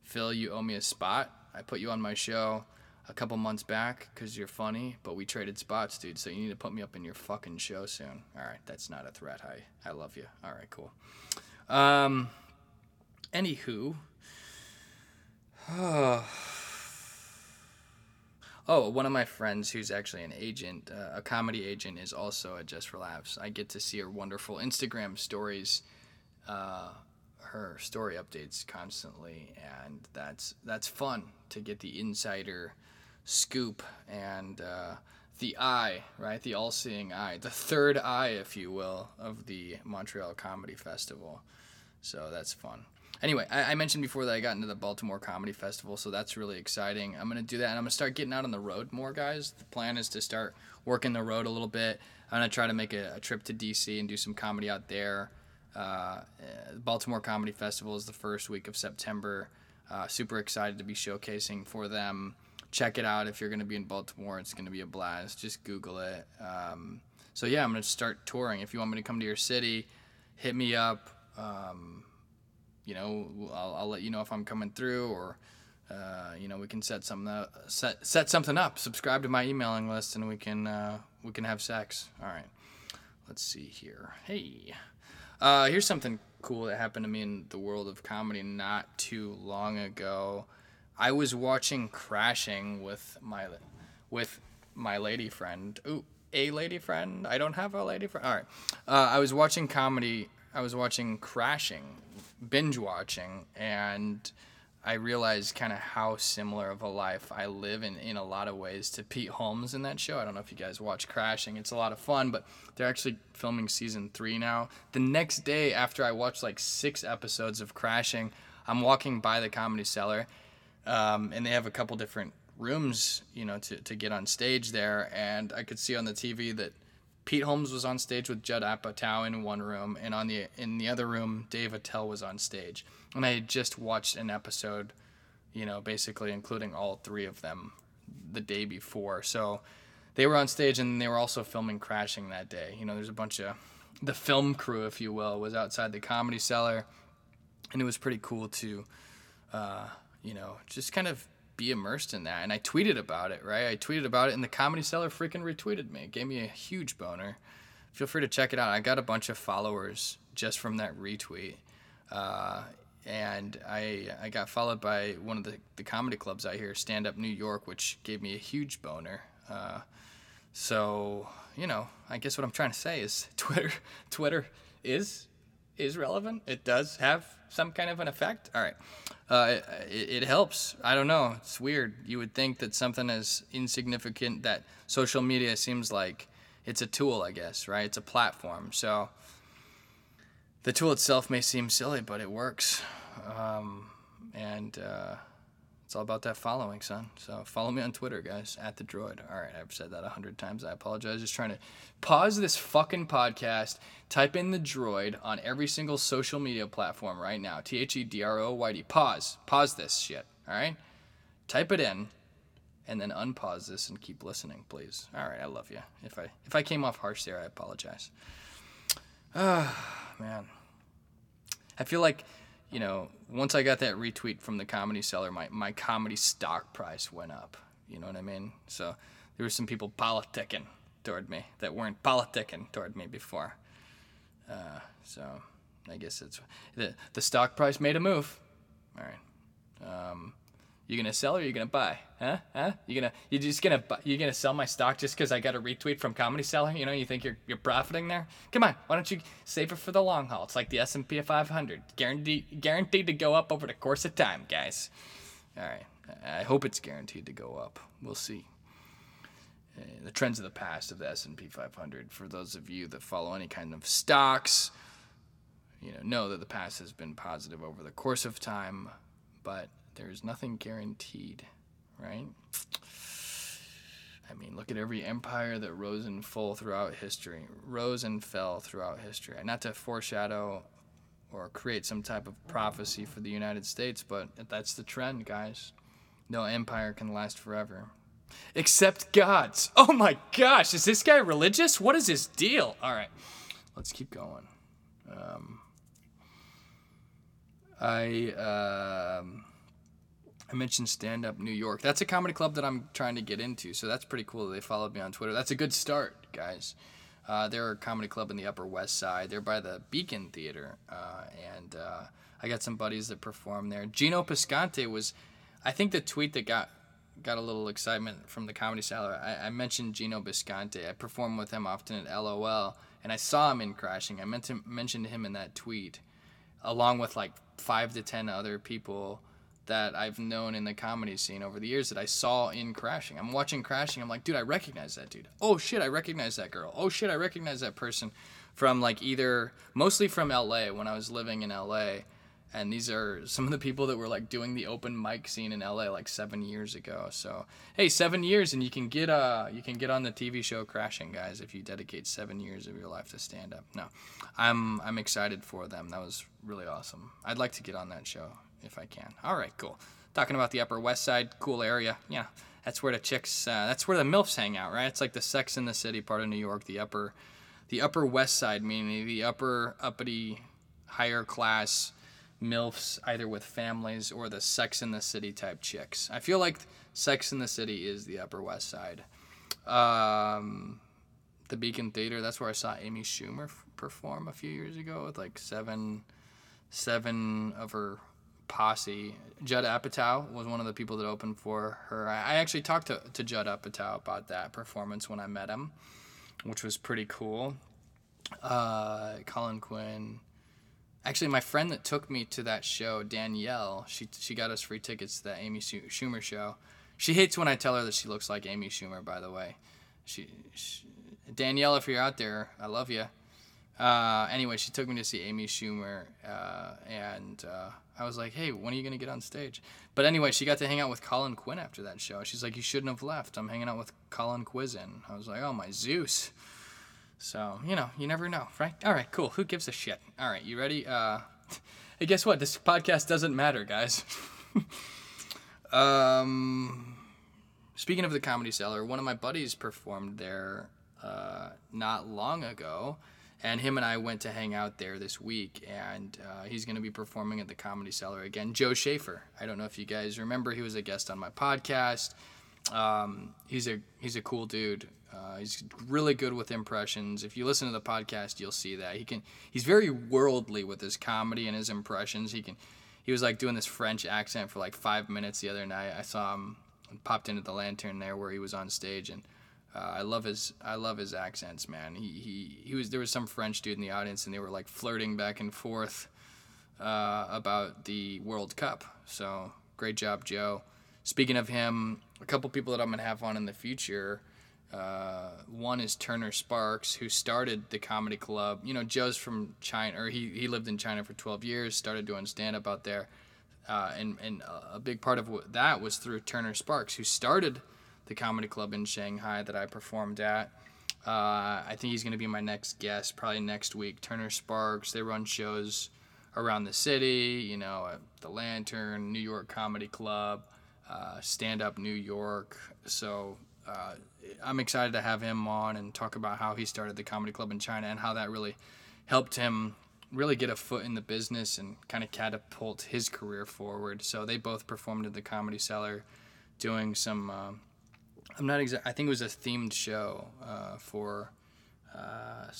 Speaker 1: Phil, you owe me a spot. I put you on my show a couple months back because you're funny, but we traded spots, dude. So you need to put me up in your fucking show soon. All right, that's not a threat. I I love you. All right, cool. Um. Anywho. Oh, one of my friends who's actually an agent, uh, a comedy agent, is also at Just for Laughs. I get to see her wonderful Instagram stories, uh, her story updates constantly, and that's that's fun to get the insider scoop and uh, the eye, right? The all-seeing eye, the third eye, if you will, of the Montreal Comedy Festival. So that's fun. Anyway, I, I mentioned before that I got into the Baltimore Comedy Festival, so that's really exciting. I'm gonna do that, and I'm gonna start getting out on the road more, guys. The plan is to start working the road a little bit. I'm gonna try to make a, a trip to DC and do some comedy out there. Uh, Baltimore Comedy Festival is the first week of September. Uh, super excited to be showcasing for them. Check it out if you're gonna be in Baltimore. It's gonna be a blast. Just Google it. Um, so yeah, I'm gonna start touring. If you want me to come to your city, hit me up. Um, you know, I'll, I'll let you know if I'm coming through, or uh, you know, we can set something up, set set something up. Subscribe to my emailing list, and we can uh, we can have sex. All right. Let's see here. Hey, uh, here's something cool that happened to me in the world of comedy not too long ago. I was watching Crashing with my with my lady friend. Ooh, a lady friend. I don't have a lady friend. All right. Uh, I was watching comedy. I was watching Crashing, binge watching, and I realized kind of how similar of a life I live in in a lot of ways to Pete Holmes in that show. I don't know if you guys watch Crashing. It's a lot of fun, but they're actually filming season three now. The next day after I watched like six episodes of Crashing, I'm walking by the comedy cellar, um, and they have a couple different rooms, you know, to, to get on stage there, and I could see on the TV that Pete Holmes was on stage with Judd Apatow in one room, and on the in the other room, Dave Attell was on stage. And I had just watched an episode, you know, basically including all three of them, the day before. So they were on stage, and they were also filming Crashing that day. You know, there's a bunch of the film crew, if you will, was outside the comedy cellar, and it was pretty cool to, uh, you know, just kind of be immersed in that. And I tweeted about it, right? I tweeted about it, and the comedy cellar freaking retweeted me. It gave me a huge boner. Feel free to check it out. I got a bunch of followers just from that retweet. Uh, and I I got followed by one of the, the comedy clubs out here, Stand Up New York, which gave me a huge boner. Uh, so you know, I guess what I'm trying to say is Twitter Twitter is is relevant. It does have some kind of an effect. All right. Uh, it, it, helps. I don't know. It's weird. You would think that something as insignificant that social media seems like it's a tool, I guess, right? It's a platform. So the tool itself may seem silly, but it works. Um, and uh, it's all about that following, son. So follow me on Twitter, guys, at the Droyd. All right, I've said that a hundred times. I apologize. Just trying to pause this fucking podcast, type in the Droyd on every single social media platform right now. T H E D R O Y D. Pause. Pause this shit. All right? Type it in and then unpause this and keep listening, please. All right, I love you. If I if I came off harsh there, I apologize. Ah, man. I feel like you know, once I got that retweet from the comedy cellar, my, my comedy stock price went up. You know what I mean? So there were some people politicking toward me that weren't politicking toward me before. Uh, so I guess it's the the stock price made a move. All right. Um, you gonna sell or you gonna buy? Huh? Huh? You gonna you just gonna you gonna sell my stock just because I got a retweet from Comedy Cellar? You know, you think you're you're profiting there? Come on, why don't you save it for the long haul? It's like the S and P 500, guaranteed guaranteed to go up over the course of time, guys. All right. I hope it's guaranteed to go up. We'll see. Uh, the trends of the past of the S&P 500 for those of you that follow any kind of stocks you know know that the past has been positive over the course of time but there's nothing guaranteed right I mean, look at every empire that rose and fell throughout history, rose and fell throughout history. Not to foreshadow or create some type of prophecy for the United States, but that's the trend, guys. No empire can last forever. Except God's. Oh my gosh, is this guy religious? What is his deal? All right, let's keep going. Um, I. Um, I mentioned Stand Up New York. That's a comedy club that I'm trying to get into, so that's pretty cool. That they followed me on Twitter. That's a good start, guys. Uh, they're a comedy club in the Upper West Side. They're by the Beacon Theater, uh, and uh, I got some buddies that perform there. Gino Piscante was, I think, the tweet that got got a little excitement from the Comedy Cellar. I, I mentioned Gino Bisconte. I perform with him often at LOL, and I saw him in Crashing. I meant to mention him in that tweet, along with like five to ten other people that I've known in the comedy scene over the years that I saw in Crashing. I'm watching Crashing. I'm like, dude, I recognize that dude. Oh shit, I recognize that girl. Oh shit, I recognize that person from like either mostly from LA when I was living in LA. And these are some of the people that were like doing the open mic scene in LA like seven years ago. So hey, seven years and you can get uh you can get on the TV show Crashing, guys, if you dedicate seven years of your life to stand up. No, I'm I'm excited for them. That was really awesome. I'd like to get on that show if I can. All right, cool. Talking about the Upper West Side, cool area. Yeah, that's where the chicks, uh, that's where the milfs hang out, right? It's like the Sex in the City part of New York. The upper, the Upper West Side, meaning the upper uppity, higher class milfs, either with families or the Sex in the City type chicks. I feel like Sex in the City is the Upper West Side. Um, the Beacon Theater. That's where I saw Amy Schumer perform a few years ago with like seven, seven of her posse. Judd Apatow was one of the people that opened for her. I actually talked to, to Judd Apatow about that performance when I met him, which was pretty cool. Uh, Colin Quinn. Actually, my friend that took me to that show, Danielle, she, she got us free tickets to the Amy Schumer show. She hates when I tell her that she looks like Amy Schumer, by the way. She, she Danielle, if you're out there, I love you. Uh, anyway, she took me to see Amy Schumer, uh, and uh, I was like, "Hey, when are you gonna get on stage?" But anyway, she got to hang out with Colin Quinn after that show. She's like, "You shouldn't have left. I'm hanging out with Colin Quizen." I was like, "Oh my Zeus!" So you know, you never know, right? All right, cool. Who gives a shit? All right, you ready? Uh, hey, guess what? This podcast doesn't matter, guys. um, speaking of the Comedy Cellar, one of my buddies performed there uh, not long ago and him and I went to hang out there this week, and uh, he's going to be performing at the Comedy Cellar again. Joe Schaefer. I don't know if you guys remember, he was a guest on my podcast. Um, he's a he's a cool dude. Uh, he's really good with impressions. If you listen to the podcast, you'll see that he can. He's very worldly with his comedy and his impressions. He can. He was like doing this French accent for like five minutes the other night. I saw him popped into the lantern there where he was on stage and uh, I love his I love his accents, man. He, he he was there was some French dude in the audience and they were like flirting back and forth uh, about the World Cup. So great job, Joe. Speaking of him, a couple people that I'm gonna have on in the future. Uh, one is Turner Sparks, who started the comedy club. You know, Joe's from China, or he, he lived in China for 12 years, started doing stand up out there. Uh, and, and a big part of that was through Turner Sparks, who started the comedy club in Shanghai that I performed at. Uh, I think he's going to be my next guest probably next week. Turner Sparks, they run shows around the city, you know, at the Lantern, New York Comedy Club, uh, Stand Up New York. So uh, I'm excited to have him on and talk about how he started the comedy club in China and how that really helped him really get a foot in the business and kind of catapult his career forward. So they both performed at the Comedy Cellar doing some uh, I'm not exact. I think it was a themed show uh, for uh,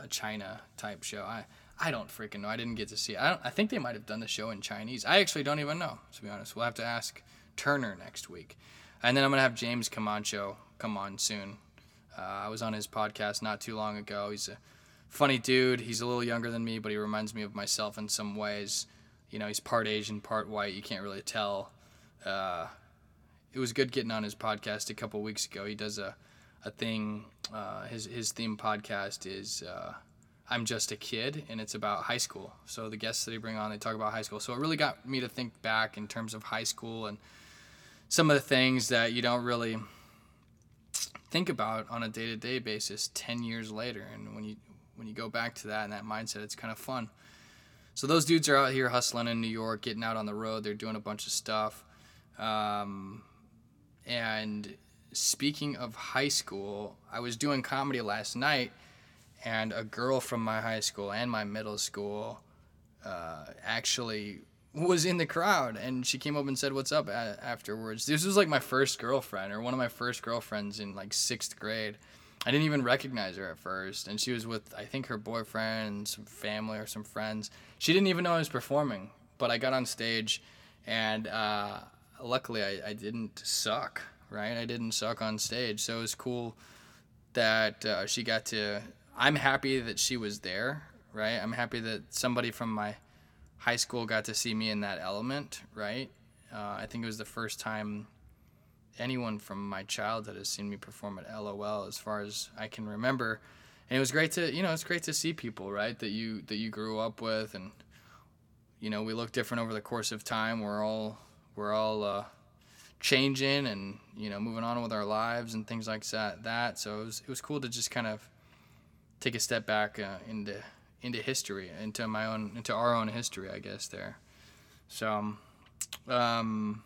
Speaker 1: a China type show. I I don't freaking know. I didn't get to see. It. I don't. I think they might have done the show in Chinese. I actually don't even know. To be honest, we'll have to ask Turner next week, and then I'm gonna have James Camacho come on soon. Uh, I was on his podcast not too long ago. He's a funny dude. He's a little younger than me, but he reminds me of myself in some ways. You know, he's part Asian, part white. You can't really tell uh, it was good getting on his podcast a couple weeks ago. He does a a thing. Uh, his his theme podcast is uh, I'm just a kid, and it's about high school. So the guests that he bring on, they talk about high school. So it really got me to think back in terms of high school and some of the things that you don't really think about on a day to day basis ten years later. And when you when you go back to that and that mindset, it's kind of fun. So those dudes are out here hustling in New York, getting out on the road. They're doing a bunch of stuff. Um, and speaking of high school, I was doing comedy last night, and a girl from my high school and my middle school uh, actually was in the crowd, and she came up and said, "What's up?" A- afterwards. This was like my first girlfriend, or one of my first girlfriends in like sixth grade. I didn't even recognize her at first, and she was with I think her boyfriend some family or some friends. She didn't even know I was performing, but I got on stage, and uh, luckily I, I didn't suck. Right, I didn't suck on stage, so it was cool that uh, she got to. I'm happy that she was there. Right, I'm happy that somebody from my high school got to see me in that element. Right, uh, I think it was the first time anyone from my childhood has seen me perform at LOL as far as I can remember. And it was great to, you know, it's great to see people, right, that you that you grew up with and you know, we look different over the course of time. We're all we're all uh, changing and, you know, moving on with our lives and things like that. That so it was it was cool to just kind of take a step back uh, into into history, into my own into our own history, I guess there. So um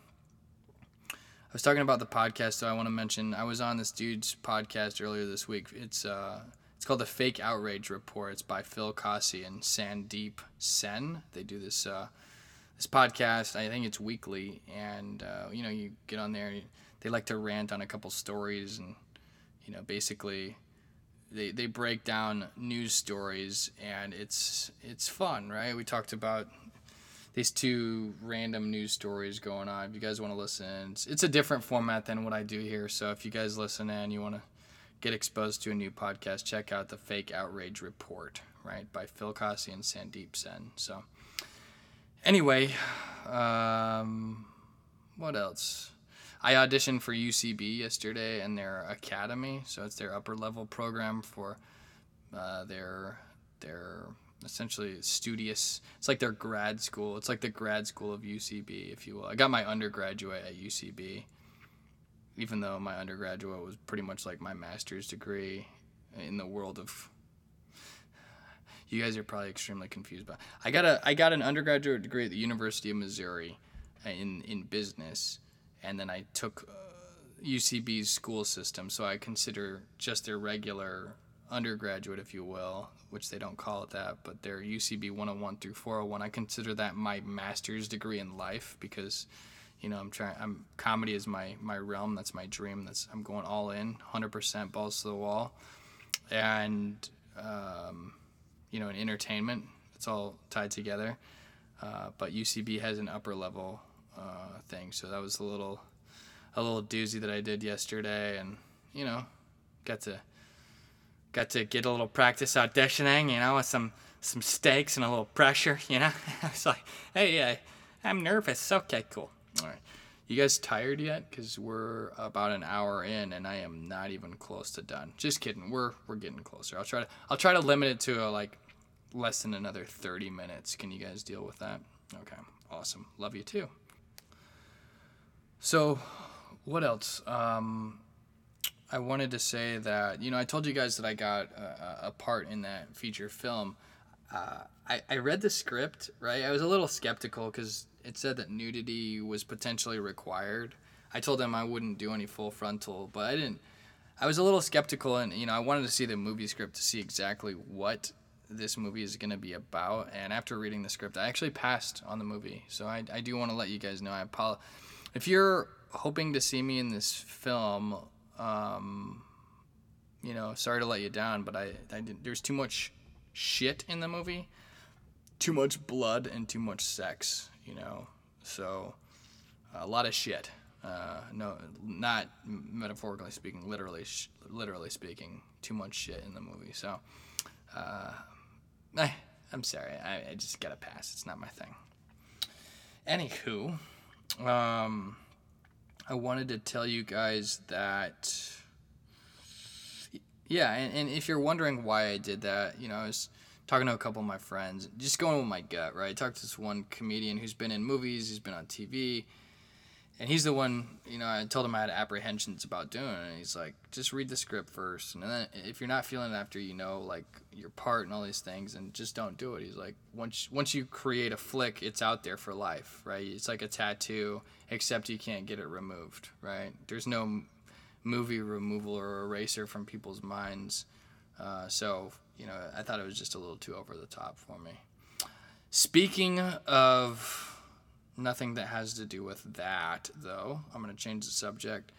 Speaker 1: I was talking about the podcast, so I want to mention I was on this dude's podcast earlier this week. It's uh, it's called the Fake Outrage Report. It's by Phil Cossey and Sandeep Sen. They do this uh, this podcast. I think it's weekly, and uh, you know you get on there. They like to rant on a couple stories, and you know basically they they break down news stories, and it's it's fun, right? We talked about these two random news stories going on. If you guys want to listen, it's, it's a different format than what I do here. So if you guys listen and you want to get exposed to a new podcast, check out the Fake Outrage Report, right, by Phil Cossey and Sandeep Sen. So anyway, um, what else? I auditioned for UCB yesterday and their academy, so it's their upper level program for uh, their their essentially studious. It's like their grad school. It's like the grad school of UCB, if you will. I got my undergraduate at UCB, even though my undergraduate was pretty much like my master's degree in the world of. You guys are probably extremely confused, but I got a I got an undergraduate degree at the University of Missouri, in in business, and then I took. Uh, UCB's school system, so I consider just their regular undergraduate, if you will, which they don't call it that, but their UCB 101 through 401. I consider that my master's degree in life because, you know, I'm trying. I'm comedy is my my realm. That's my dream. That's I'm going all in, 100% balls to the wall, and um, you know, in entertainment, it's all tied together. Uh, but UCB has an upper level uh, thing, so that was a little a little doozy that I did yesterday, and you know, got to got to get a little practice auditioning, you know, with some some stakes and a little pressure, you know. I was like, hey, uh, I'm nervous. Okay, cool. All right. You guys tired yet? Cause we're about an hour in, and I am not even close to done. Just kidding. We're we're getting closer. I'll try to I'll try to limit it to a, like less than another 30 minutes. Can you guys deal with that? Okay. Awesome. Love you too. So, what else? Um, I wanted to say that you know I told you guys that I got a, a part in that feature film. Uh, I I read the script right. I was a little skeptical because it said that nudity was potentially required. I told them I wouldn't do any full frontal, but I didn't. I was a little skeptical, and you know I wanted to see the movie script to see exactly what this movie is going to be about. And after reading the script, I actually passed on the movie. So I, I do want to let you guys know. I apologize. If you're hoping to see me in this film, um, you know, sorry to let you down, but I, I did, there's too much shit in the movie, too much blood and too much sex, you know. So a lot of shit. Uh, no, not metaphorically speaking, literally, sh- literally speaking, too much shit in the movie. So, uh, I, I'm sorry, I, I just gotta pass. It's not my thing. Anywho, um, I wanted to tell you guys that. Yeah, and, and if you're wondering why I did that, you know, I was talking to a couple of my friends, just going with my gut, right? I talked to this one comedian who's been in movies, he's been on TV, and he's the one, you know, I told him I had apprehensions about doing it, and he's like, just read the script first, and then if you're not feeling it after you know, like, your part and all these things, and just don't do it. He's like, once once you create a flick, it's out there for life, right? It's like a tattoo, except you can't get it removed, right? There's no movie removal or eraser from people's minds. Uh, so, you know, I thought it was just a little too over the top for me. Speaking of nothing that has to do with that, though, I'm going to change the subject.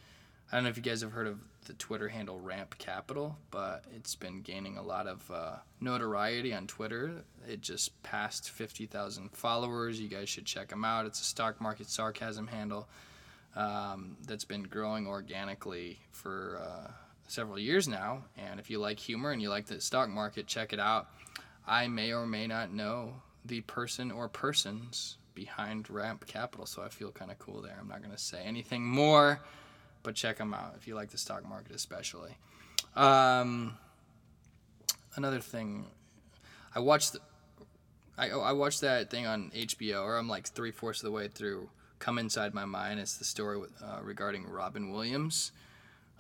Speaker 1: I don't know if you guys have heard of the Twitter handle Ramp Capital, but it's been gaining a lot of uh, notoriety on Twitter. It just passed 50,000 followers. You guys should check them out. It's a stock market sarcasm handle um, that's been growing organically for uh, several years now. And if you like humor and you like the stock market, check it out. I may or may not know the person or persons behind Ramp Capital, so I feel kind of cool there. I'm not going to say anything more but check them out if you like the stock market, especially. Um, another thing, I watched. The, I, I watched that thing on HBO, or I'm like three fourths of the way through. Come inside my mind. It's the story with, uh, regarding Robin Williams.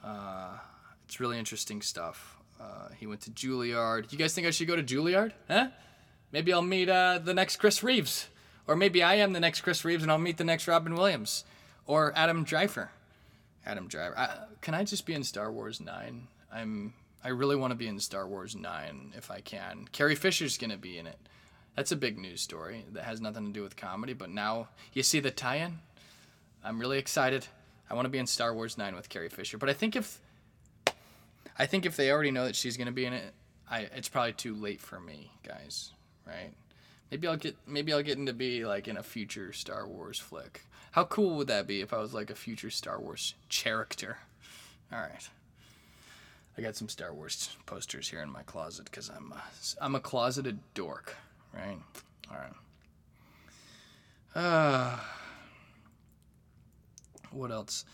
Speaker 1: Uh, it's really interesting stuff. Uh, he went to Juilliard. You guys think I should go to Juilliard? Huh? Maybe I'll meet uh, the next Chris Reeves, or maybe I am the next Chris Reeves and I'll meet the next Robin Williams, or Adam Driver. Adam Driver. I, can I just be in Star Wars Nine? I'm. I really want to be in Star Wars Nine if I can. Carrie Fisher's gonna be in it. That's a big news story that has nothing to do with comedy, but now you see the tie-in. I'm really excited. I want to be in Star Wars Nine with Carrie Fisher, but I think if I think if they already know that she's gonna be in it, I it's probably too late for me, guys. Right? Maybe I'll get maybe I'll get into be like in a future Star Wars flick. How cool would that be if I was like a future Star Wars character? All right. I got some Star Wars posters here in my closet because I'm a, I'm a closeted dork, right? All right. Uh, what else?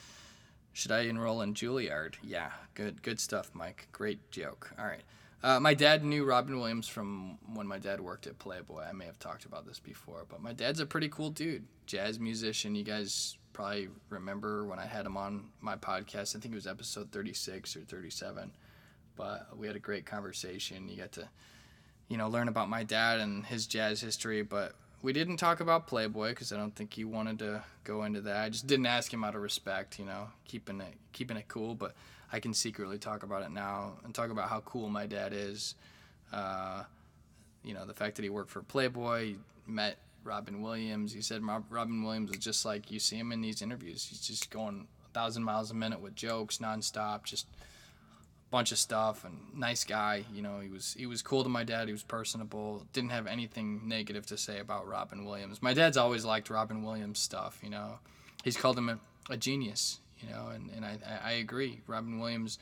Speaker 1: Should I enroll in Juilliard? Yeah, good good stuff, Mike. Great joke. All right. Uh, my dad knew Robin Williams from when my dad worked at Playboy. I may have talked about this before, but my dad's a pretty cool dude, jazz musician. You guys probably remember when I had him on my podcast. I think it was episode 36 or 37. But we had a great conversation. You got to, you know, learn about my dad and his jazz history. But we didn't talk about Playboy because I don't think he wanted to go into that. I just didn't ask him out of respect, you know, keeping it keeping it cool. But I can secretly talk about it now and talk about how cool my dad is. Uh, you know, the fact that he worked for Playboy, met Robin Williams. He said Robin Williams was just like you see him in these interviews. He's just going a thousand miles a minute with jokes nonstop, just bunch of stuff and nice guy. You know, he was he was cool to my dad. He was personable. Didn't have anything negative to say about Robin Williams. My dad's always liked Robin Williams stuff. You know, he's called him a, a genius you know, and, and I, I agree. Robin Williams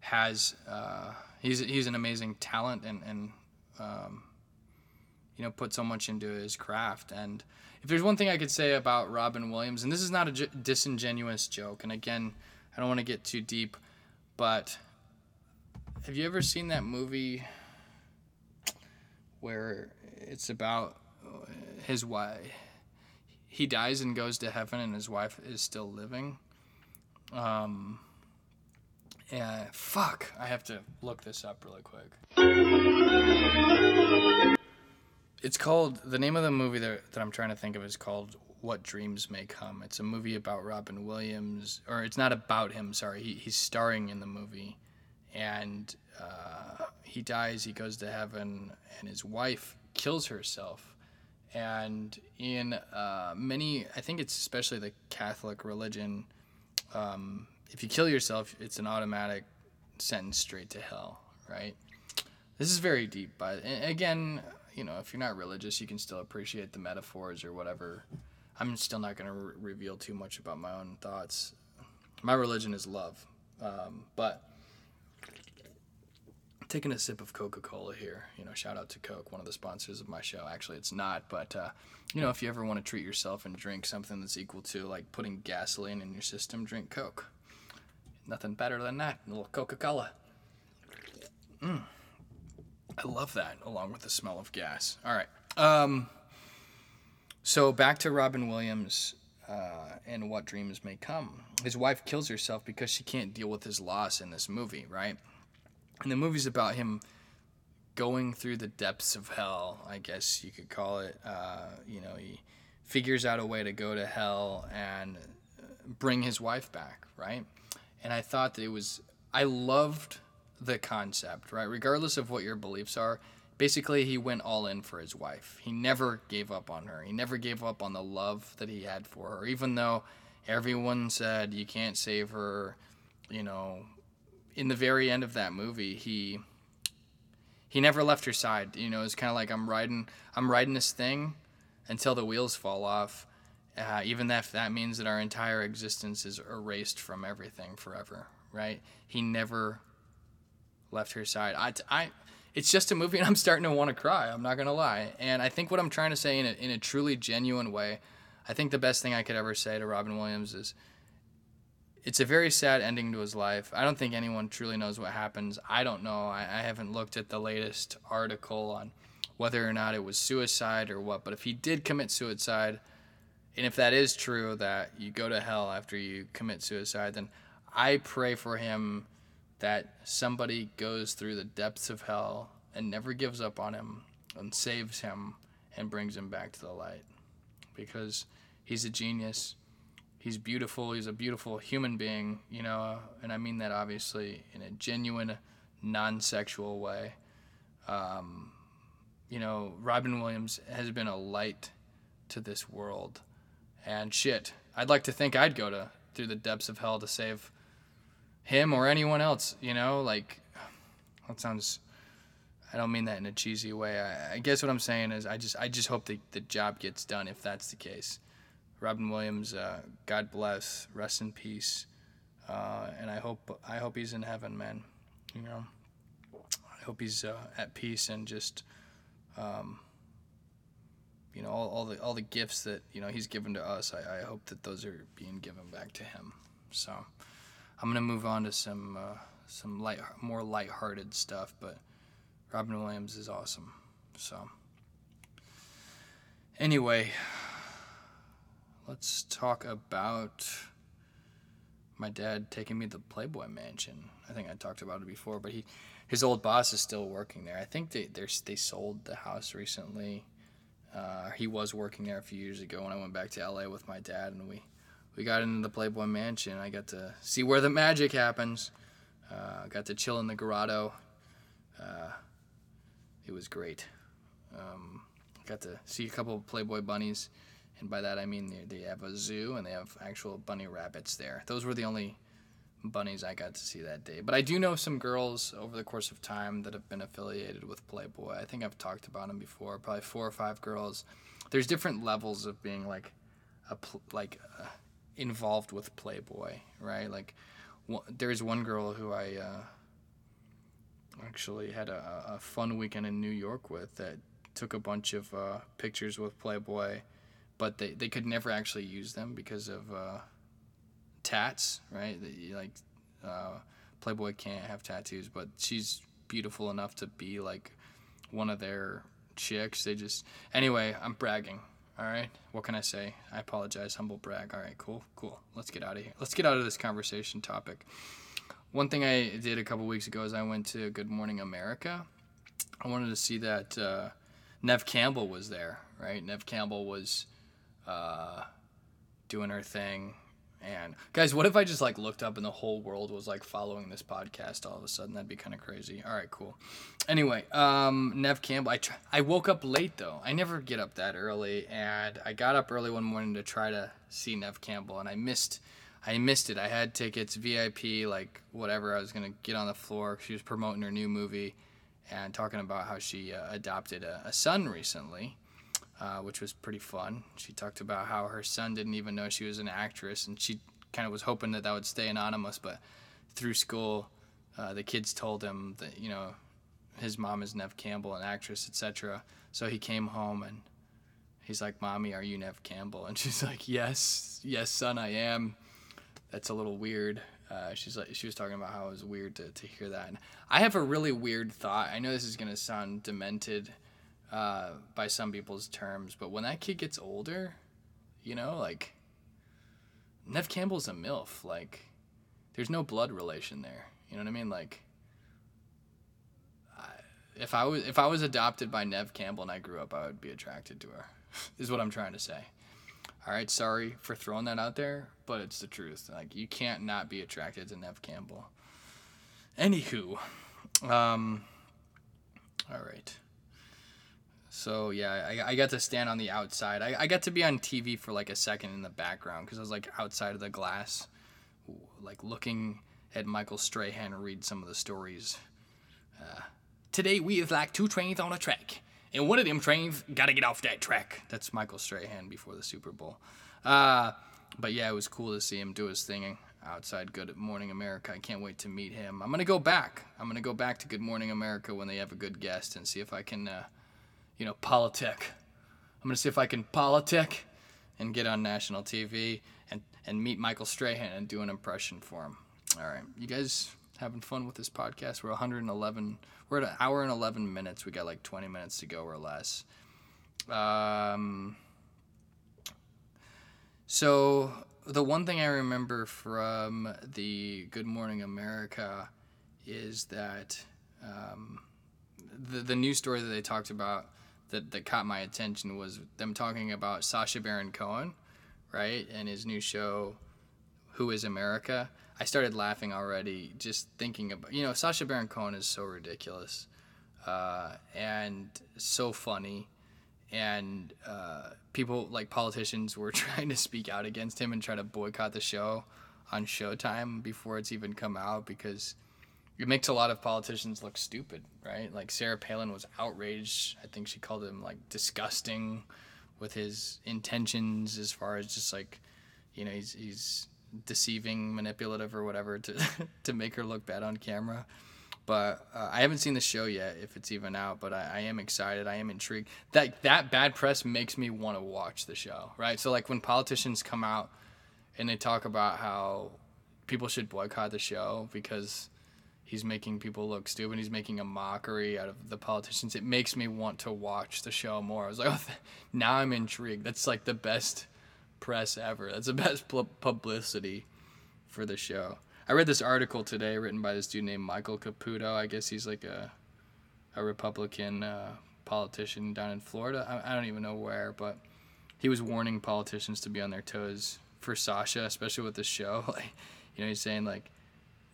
Speaker 1: has uh, he's he's an amazing talent and and um, you know put so much into his craft. And if there's one thing I could say about Robin Williams, and this is not a j- disingenuous joke, and again, I don't want to get too deep, but have you ever seen that movie where it's about his wife? He dies and goes to heaven, and his wife is still living. Um, yeah, fuck. I have to look this up really quick. It's called, the name of the movie that, that I'm trying to think of is called What Dreams May Come. It's a movie about Robin Williams, or it's not about him, sorry. He, he's starring in the movie. And uh, he dies, he goes to heaven, and his wife kills herself. And in uh, many, I think it's especially the Catholic religion, um, if you kill yourself, it's an automatic sentence straight to hell, right? This is very deep, but again, you know, if you're not religious, you can still appreciate the metaphors or whatever. I'm still not going to re- reveal too much about my own thoughts. My religion is love, um, but taking a sip of Coca Cola here. You know, shout out to Coke, one of the sponsors of my show. Actually, it's not, but uh, you know, if you ever want to treat yourself and drink something that's equal to like putting gasoline in your system, drink Coke. Nothing better than that. A little Coca Cola. Mm. I love that, along with the smell of gas. All right. Um, so back to Robin Williams uh, and what dreams may come. His wife kills herself because she can't deal with his loss in this movie, right? And the movie's about him going through the depths of hell, I guess you could call it. Uh, you know, he figures out a way to go to hell and bring his wife back, right? And I thought that it was, I loved the concept, right? Regardless of what your beliefs are, basically he went all in for his wife. He never gave up on her. He never gave up on the love that he had for her, even though everyone said you can't save her, you know, in the very end of that movie, he he never left her side. You know, it's kind of like I'm riding I'm riding this thing until the wheels fall off. Uh, even if that means that our entire existence is erased from everything forever, right? He never left her side. I, I, it's just a movie, and I'm starting to want to cry. I'm not gonna lie. And I think what I'm trying to say in a, in a truly genuine way, I think the best thing I could ever say to Robin Williams is, it's a very sad ending to his life. I don't think anyone truly knows what happens. I don't know. I, I haven't looked at the latest article on whether or not it was suicide or what. But if he did commit suicide, and if that is true, that you go to hell after you commit suicide, then I pray for him that somebody goes through the depths of hell and never gives up on him and saves him and brings him back to the light. Because he's a genius. He's beautiful. He's a beautiful human being, you know, and I mean that obviously in a genuine, non sexual way. Um, you know, Robin Williams has been a light to this world and shit, I'd like to think I'd go to through the depths of hell to save him or anyone else. You know, like that sounds. I don't mean that in a cheesy way. I, I guess what I'm saying is I just I just hope the the job gets done if that's the case. Robin Williams, uh, God bless, rest in peace, uh, and I hope I hope he's in heaven, man. You know, I hope he's uh, at peace and just. Um, you know all, all the all the gifts that you know he's given to us I, I hope that those are being given back to him so i'm gonna move on to some uh, some light more light-hearted stuff but robin williams is awesome so anyway let's talk about my dad taking me to the playboy mansion i think i talked about it before but he his old boss is still working there i think they they sold the house recently uh, he was working there a few years ago when I went back to LA with my dad, and we we got into the Playboy Mansion. I got to see where the magic happens. Uh, got to chill in the grotto. Uh, it was great. Um, got to see a couple of Playboy bunnies, and by that I mean they, they have a zoo and they have actual bunny rabbits there. Those were the only bunnies I got to see that day. But I do know some girls over the course of time that have been affiliated with Playboy. I think I've talked about them before. Probably four or five girls. There's different levels of being like a like uh, involved with Playboy, right? Like there's one girl who I uh, actually had a, a, fun weekend in New York with that took a bunch of uh, pictures with Playboy, but they, they could never actually use them because of uh, tats, right? Like uh, Playboy can't have tattoos, but she's beautiful enough to be like one of their chicks. They just anyway. I'm bragging. All right. What can I say? I apologize. Humble brag. All right. Cool. Cool. Let's get out of here. Let's get out of this conversation topic. One thing I did a couple weeks ago is I went to Good Morning America. I wanted to see that uh, Neve Campbell was there. Right. Neve Campbell was uh, doing her thing and guys, what if I just like looked up and the whole world was like following this podcast all of a sudden? That'd be kind of crazy. All right, cool. Anyway, um, Neve Campbell. I tr- I woke up late though. I never get up that early, and I got up early one morning to try to see Neve Campbell, and I missed. I missed it. I had tickets, VIP, like whatever. I was gonna get on the floor. She was promoting her new movie, and talking about how she uh, adopted a, a son recently uh, which was pretty fun. She talked about how her son didn't even know she was an actress, and she kind of was hoping that that would stay anonymous. But through school, uh, the kids told him that you know his mom is Neve Campbell, an actress, etc. So he came home and he's like, "Mommy, are you Neve Campbell?" And she's like, "Yes, yes, son, I am." That's a little weird. Uh, she's like, she was talking about how it was weird to, to hear that. And I have a really weird thought. I know this is gonna sound demented uh, by some people's terms, but when that kid gets older, you know, like Neve Campbell's a milf. Like, there's no blood relation there. You know what I mean? Like, I, if I was if I was adopted by Neve Campbell and I grew up, I would be attracted to her. is what I'm trying to say. All right, sorry for throwing that out there, but it's the truth. Like, you can't not be attracted to Neve Campbell. Anywho, um, all right. So yeah, I, I got to stand on the outside. I, I got to be on TV for like a second in the background because I was like outside of the glass, like looking at Michael Strahan read some of the stories. Uh, Today we have like two trains on a track, and one of them trains got to get off that track. That's Michael Strahan before the Super Bowl. Uh, but yeah, it was cool to see him do his thing outside Good Morning America. I can't wait to meet him. I'm gonna go back. I'm gonna go back to Good Morning America when they have a good guest and see if I can. Uh, you know, politic. I'm gonna see if I can politic and get on national TV and and meet Michael Strahan and do an impression for him. All right, you guys having fun with this podcast? We're 111. We're at an hour and 11 minutes. We got like 20 minutes to go or less. Um. So the one thing I remember from the Good Morning America is that um, the the news story that they talked about that, that caught my attention was them talking about Sacha Baron Cohen, right, and his new show, Who is America. I started laughing already just thinking about, you know, Sacha Baron Cohen is so ridiculous uh, and so funny. And uh, people, like politicians, were trying to speak out against him and try to boycott the show on Showtime before it's even come out because it makes a lot of politicians look stupid, right? Like Sarah Palin was outraged. I think she called him like disgusting with his intentions as far as just like, you know, he's he's deceiving, manipulative, or whatever to to make her look bad on camera. But uh, I haven't seen the show yet, if it's even out. But I, I am excited. I am intrigued. That that bad press makes me want to watch the show, right? So like when politicians come out and they talk about how people should boycott the show because he's making people look stupid. He's making a mockery out of the politicians. It makes me want to watch the show more. I was like, oh, now I'm intrigued. That's like the best press ever. That's the best publicity for the show. I read this article today written by this dude named Michael Caputo. I guess he's like a a Republican uh, politician down in Florida. I, I don't even know where, but he was warning politicians to be on their toes for Sacha, especially with the show. Like, you know, he's saying like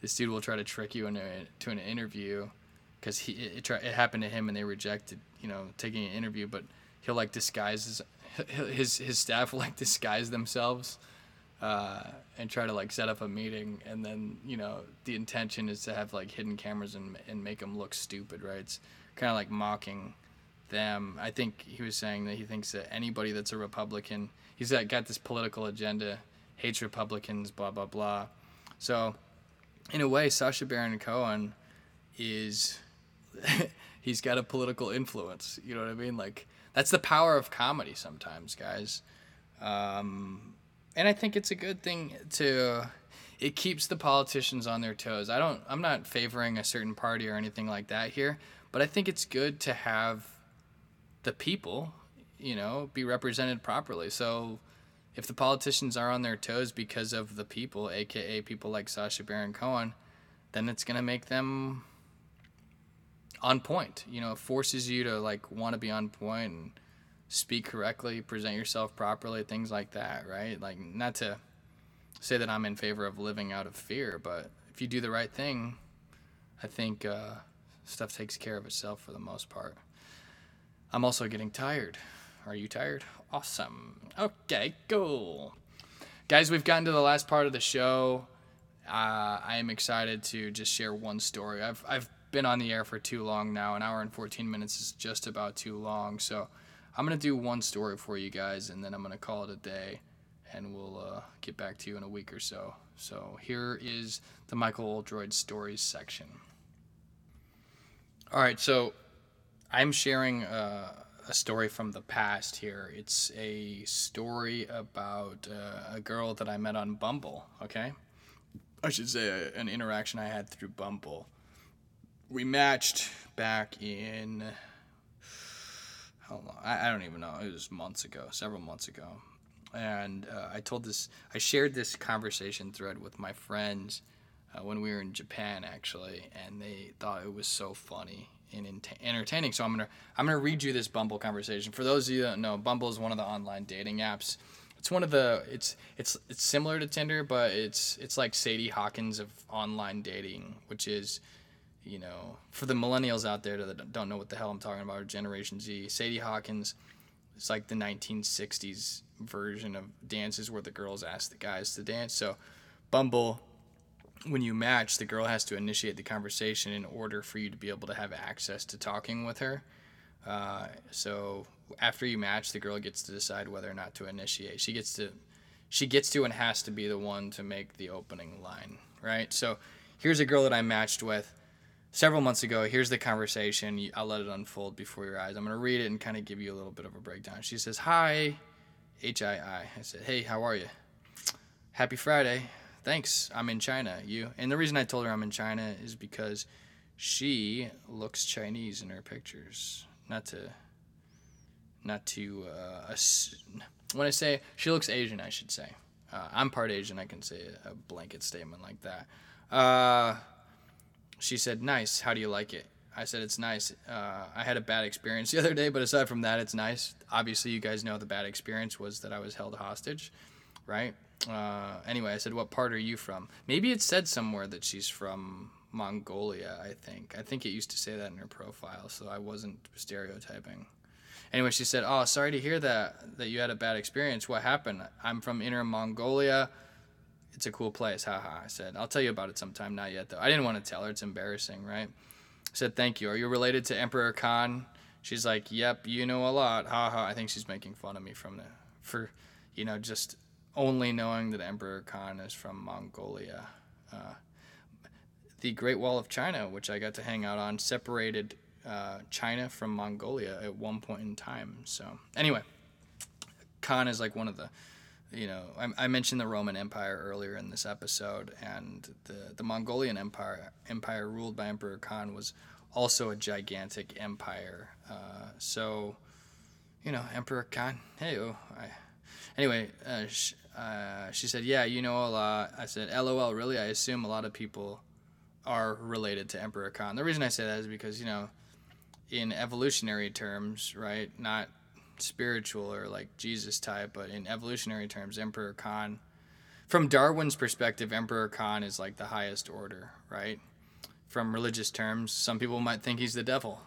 Speaker 1: this dude will try to trick you into to an interview because he it, it, it, happened to him and they rejected you know taking an interview but he'll like disguise his his, his staff will like disguise themselves uh, and try to like set up a meeting. And then you know the intention is to have like hidden cameras and, and make them look stupid right? It's kind of like mocking them. I think he was saying that he thinks that anybody that's a republican he's got this political agenda hates republicans blah blah blah. So in a way, Sacha Baron Cohen is he's got a political influence. You know what I mean? Like that's the power of comedy sometimes, guys. Um, and I think it's a good thing to it keeps the politicians on their toes. I don't I'm not favoring a certain party or anything like that here, but I think it's good to have the people, you know, be represented properly. So if the politicians are on their toes because of the people, aka people like Sacha Baron Cohen, then it's gonna make them on point. You know, it forces you to like want to be on point and speak correctly, present yourself properly, things like that, right? Like not to say that I'm in favor of living out of fear, but if you do the right thing, I think uh, stuff takes care of itself for the most part. I'm also getting tired. Are you tired? Awesome. Okay, cool. Guys, we've gotten to the last part of the show. Uh, I am excited to just share one story. I've, I've been on the air for too long now. An hour and 14 minutes is just about too long. So I'm going to do one story for you guys, and then I'm going to call it a day, and we'll uh, get back to you in a week or so. So here is the Michael Oldroyd Stories section. All right, so I'm sharing uh, a story from the past here. It's a story about uh, a girl that I met on Bumble, okay? I should say a, an interaction I had through Bumble. We matched back in. How long? I, I don't even know. It was months ago, several months ago. And uh, I told this, I shared this conversation thread with my friends uh, when we were in Japan, actually, and they thought it was so funny and ent- entertaining. So I'm gonna I'm gonna read you this Bumble conversation. For those of you that know, Bumble is one of the online dating apps. It's one of the it's it's it's similar to Tinder, but it's it's like Sadie Hawkins of online dating, which is you know for the millennials out there that don't know what the hell I'm talking about, or Generation Z. Sadie Hawkins it's like the 1960s version of dances where the girls ask the guys to dance. So Bumble when you match, the girl has to initiate the conversation in order for you to be able to have access to talking with her. Uh, so after you match, the girl gets to decide whether or not to initiate. She gets to, she gets to and has to be the one to make the opening line, right? So here's a girl that I matched with several months ago. Here's the conversation. I'll let it unfold before your eyes. I'm gonna read it and kind of give you a little bit of a breakdown. She says, "Hi, H I I." I said, "Hey, how are you? Happy Friday." Thanks, I'm in China. You. And the reason I told her I'm in China is because she looks Chinese in her pictures. Not to, not to, uh, when I say she looks Asian, I should say. Uh, I'm part Asian. I can say a blanket statement like that. Uh, she said, "Nice. How do you like it?" I said, "It's nice. Uh, I had a bad experience the other day, but aside from that, it's nice. Obviously, you guys know the bad experience was that I was held hostage, right? Uh, anyway, I said, "What part are you from?" Maybe it said somewhere that she's from Mongolia. I think. I think it used to say that in her profile, so I wasn't stereotyping. Anyway, she said, "Oh, sorry to hear that that you had a bad experience. What happened?" I'm from Inner Mongolia. It's a cool place. Haha. I said, "I'll tell you about it sometime." Not yet though. I didn't want to tell her. It's embarrassing, right? I said, "Thank you. Are you related to Emperor Khan?" She's like, "Yep, you know a lot." Haha. I think she's making fun of me from the for, you know, just only knowing that Emperor Khan is from Mongolia. Uh, the Great Wall of China, which I got to hang out on, separated uh, China from Mongolia at one point in time. So, anyway, Khan is like one of the, you know, I, I mentioned the Roman Empire earlier in this episode, and the, the Mongolian Empire, empire ruled by Emperor Khan, was also a gigantic empire. Uh, so, you know, Emperor Khan, hey, oh, I, anyway, uh, sh- uh, she said, "Yeah, you know a lot." I said, "LOL, really? I assume a lot of people are related to Emperor Khan." The reason I say that is because you know, in evolutionary terms, right? Not spiritual or like Jesus type, but in evolutionary terms, Emperor Khan, from Darwin's perspective, Emperor Khan is like the highest order, right? From religious terms, some people might think he's the devil.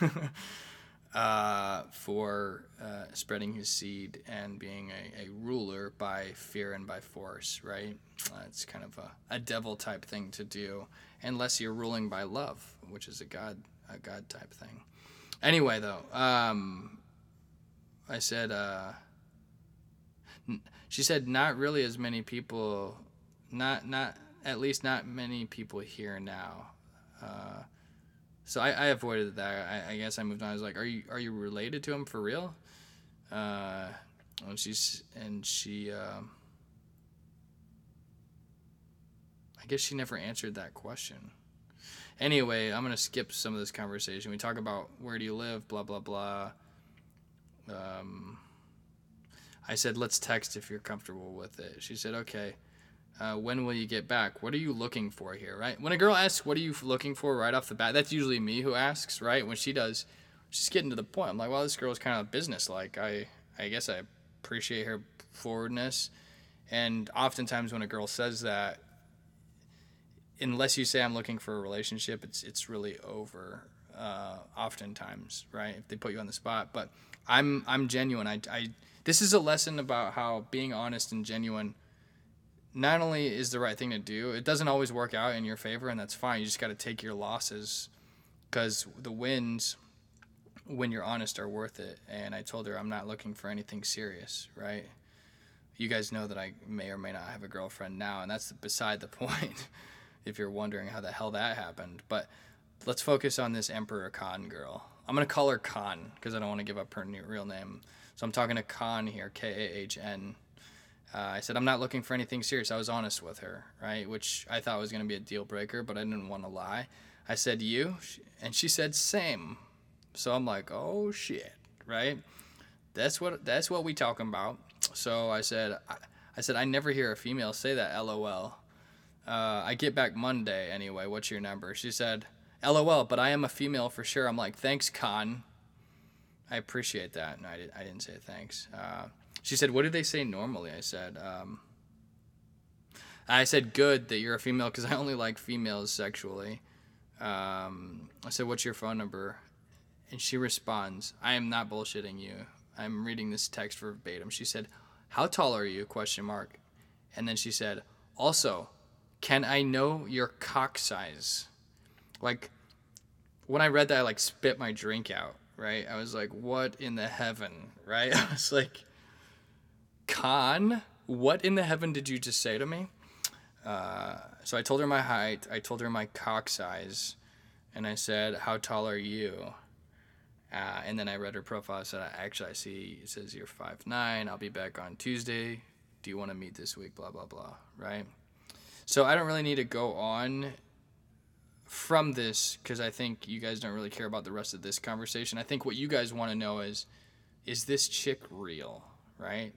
Speaker 1: uh, for uh, spreading his seed and being a, a, ruler by fear and by force, right? Uh, it's kind of a, a devil type thing to do, unless you're ruling by love, which is a God a God type thing. Anyway, though, um, I said, uh, she said, not really as many people, not not at least not many people here now. So I, I avoided that. I, I, guess I moved on. I was like, "Are you are you related to him for real?" Uh, and she's and she. Um, I guess she never answered that question. Anyway, I'm gonna skip some of this conversation. We talk about where do you live, blah blah blah. Um, I said, let's text if you're comfortable with it. She said, okay uh, when will you get back? What are you looking for here, right? When a girl asks, what are you looking for right off the bat, that's usually me who asks, right? When she does, she's getting to the point. I'm like, well, this girl's kind of business like. I, I guess I appreciate her forwardness. And oftentimes when a girl says that, unless you say I'm looking for a relationship, it's, it's really over. Uh, oftentimes, right? If they put you on the spot, but I'm, I'm genuine. I, I, this is a lesson about how being honest and genuine – not only is the right thing to do, it doesn't always work out in your favor, and that's fine. You just got to take your losses because the wins, when you're honest, are worth it. And I told her I'm not looking for anything serious, right? You guys know that I may or may not have a girlfriend now, and that's beside the point if you're wondering how the hell that happened. But let's focus on this Emperor Khan girl. I'm gonna call her Khan because I don't want to give up her new, real name. So I'm talking to Khan here, K A H N. Uh, I said I'm not looking for anything serious. I was honest with her, right? Which I thought was gonna be a deal breaker, but I didn't want to lie. I said you, and she said same. So I'm like, oh shit, right? That's what that's what we talking about. So I said, I, I said I never hear a female say that. LOL. Uh, I get back Monday anyway. What's your number? She said, LOL, but I am a female for sure. I'm like, thanks, Khan. I appreciate that. No, I, did, I didn't say thanks. Uh, she said, what do they say normally? I said, um, I said, good that you're a female because I only like females sexually. Um, I said, what's your phone number? And she responds, I am not bullshitting you. I'm reading this text verbatim. She said, how tall are you? Question mark. And then she said, also, can I know your cock size? Like, when I read that, I like spit my drink out, right? I was like, what in the heaven, right? I was like, Khan, what in the heaven did you just say to me? Uh, so I told her my height, I told her my cock size, and I said, how tall are you? Uh, and then I read her profile. I said, actually, I see it says you're five nine. I'll be back on Tuesday. Do you want to meet this week? Blah, blah, blah, right? So I don't really need to go on from this because I think you guys don't really care about the rest of this conversation. I think what you guys want to know is is this chick real, right?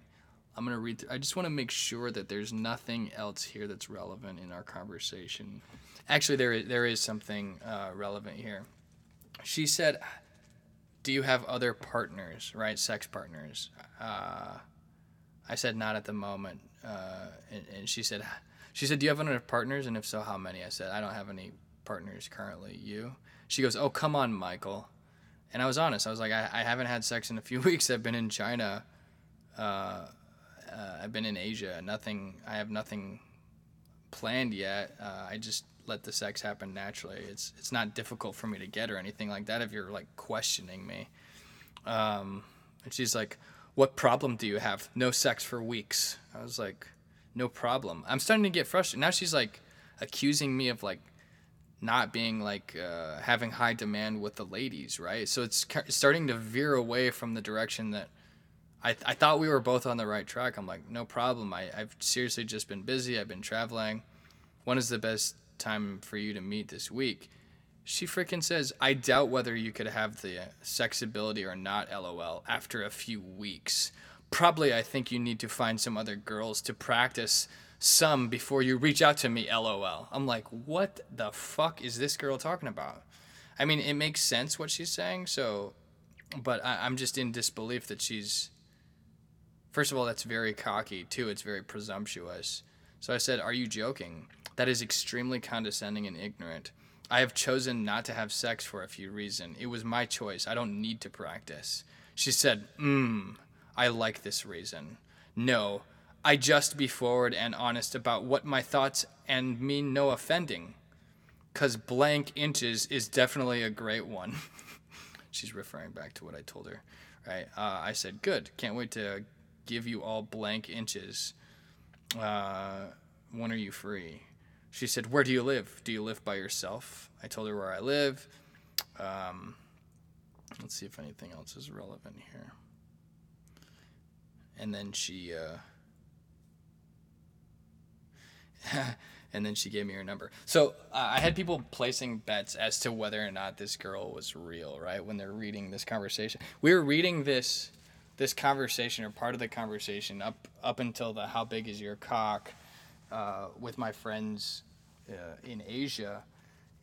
Speaker 1: I'm to read I just want to make sure that there's nothing else here that's relevant in our conversation. Actually, there is, there is something uh, relevant here. She said, Do you have other partners, right? Sex partners? Uh, I said, Not at the moment. Uh, and, and she said, she said, Do you have other partners? And if so, how many? I said, I don't have any partners currently. You? She goes, Oh, come on, Michael. And I was honest. I was like, I, I haven't had sex in a few weeks. I've been in China. Uh, I've been in Asia. Nothing. I have nothing planned yet. Uh, I just let the sex happen naturally. It's it's not difficult for me to get or anything like that. If you're like questioning me, um, and she's like, "What problem do you have? No sex for weeks." I was like, "No problem." I'm starting to get frustrated. Now she's like accusing me of like not being like uh, having high demand with the ladies, right? So it's starting to veer away from the direction that I, I thought we were both on the right track. I'm like, no problem. I, I've seriously just been busy. I've been traveling. When is the best time for you to meet this week? She freaking says, I doubt whether you could have the sex ability or not, lol, after a few weeks. Probably, I think you need to find some other girls to practice some before you reach out to me, lol. I'm like, what the fuck is this girl talking about? I mean, it makes sense what she's saying, so, but I, I'm just in disbelief that she's, first of all, that's very cocky. Two, it's very presumptuous. So I said, Are you joking? That is extremely condescending and ignorant. I have chosen not to have sex for a few reasons. It was my choice. I don't need to practice. She said, Mmm, I like this reason. No, I just be forward and honest about what my thoughts and mean no offending. Cause blank inches is definitely a great one. She's referring back to what I told her, right? Uh, I said, good. Can't wait to give you all blank inches. Uh, when are you free? She said, where do you live? Do you live by yourself? I told her where I live. Um, let's see if anything else is relevant here. And then she. Uh, and then she gave me her number. So uh, I had people placing bets as to whether or not this girl was real, right? When they're reading this conversation, we were reading this this conversation or part of the conversation up up until the "How big is your cock?" Uh, with my friends uh, in Asia,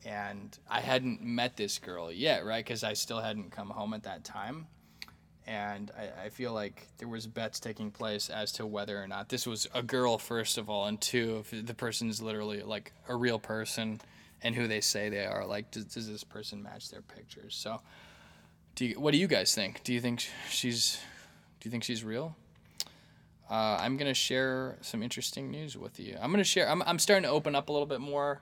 Speaker 1: and I hadn't met this girl yet, right? Because I still hadn't come home at that time and I, I, feel like there was bets taking place as to whether or not this was a girl first of all and two if the person is literally like a real person and who they say they are like does, does this person match their pictures so do you, what do you guys think do you think she's do you think she's real uh, i'm to share some interesting news with you i'm to share I'm, I'm starting to open up a little bit more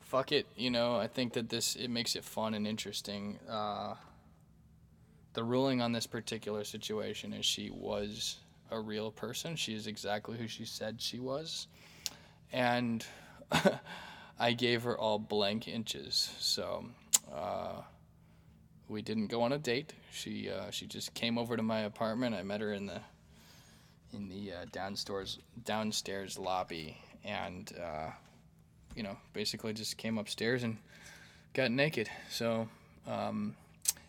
Speaker 1: fuck it you know i think that this it makes it fun and interesting uh, the ruling on this particular situation is she was a real person. She is exactly who she said she was. And I gave her all blank inches. So Uh, we didn't go on a date. She uh, she just came over to my apartment. I met her in the in the uh, downstairs downstairs lobby, and uh, you know, basically just came upstairs and got naked. So um,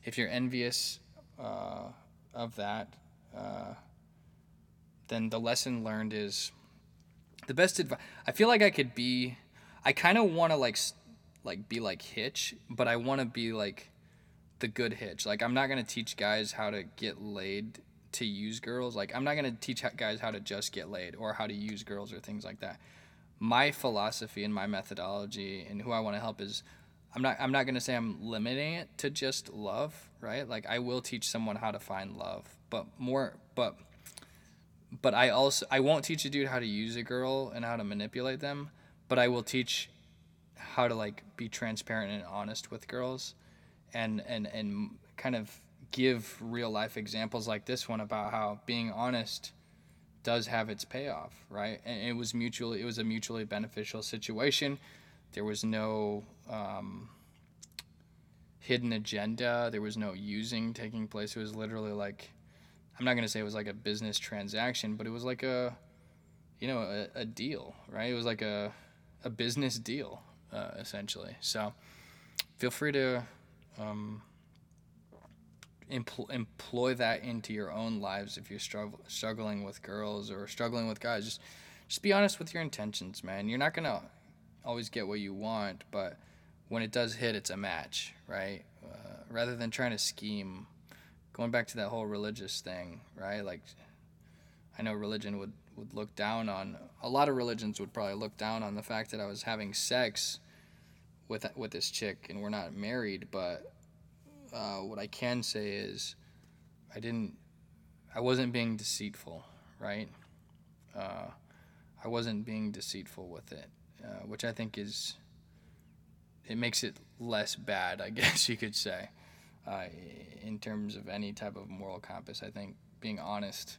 Speaker 1: if you're envious uh, of that, uh, then the lesson learned is the best advice. I feel like I could be. I kind of want to like like be like Hitch, but I want to be like the good Hitch. Like I'm not gonna teach guys how to get laid to use girls. Like I'm not gonna teach guys how to just get laid or how to use girls or things like that. My philosophy and my methodology and who I want to help is I'm not I'm not to say I'm limiting it to just love, right? Like I will teach someone how to find love, but more but but I also I won't teach a dude how to use a girl and how to manipulate them, but I will teach how to like be transparent and honest with girls and and and kind of give real life examples like this one about how being honest does have its payoff, right? And it was mutually it was a mutually beneficial situation. There was no um, hidden agenda. There was no using taking place. It was literally like I'm not gonna say it was like a business transaction, but it was like a you know a, a deal, right? It was like a a business deal uh, essentially. So feel free to um, empl- employ that into your own lives if you're strugg- struggling with girls or struggling with guys. Just just be honest with your intentions, man. You're not gonna always get what you want, but when it does hit, it's a match, right? Uh, rather than trying to scheme, going back to that whole religious thing, right? Like, I know religion would, would look down on, a lot of religions would probably look down on the fact that I was having sex with, with this chick and we're not married, but uh, what I can say is I didn't, I wasn't being deceitful, right? Uh, I wasn't being deceitful with it. Uh, which I think is it makes it less bad, I guess you could say, uh, in terms of any type of moral compass. I think being honest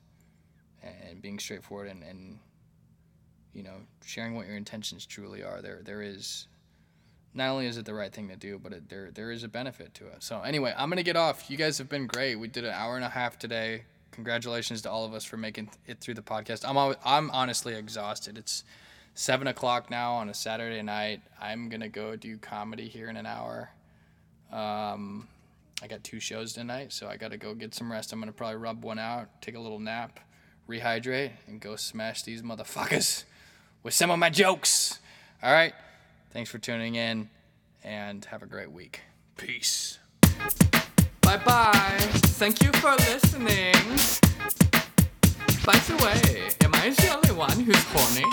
Speaker 1: and being straightforward and, and you know sharing what your intentions truly are there there is not only is it the right thing to do but it, there there is a benefit to it so anyway i'm gonna get off you guys have been great we did an hour and a half today congratulations to all of us for making it through the podcast i'm i'm honestly exhausted it's seven o'clock now on a Saturday night. I'm gonna go do comedy here in an hour. Um, I got two shows tonight, so I gotta go get some rest. I'm gonna probably rub one out, take a little nap, rehydrate, and go smash these motherfuckers with some of my jokes. All right. Thanks for tuning in, and have a great week. Peace. Bye bye. Thank you for listening. By the way, am I the only one who's horny?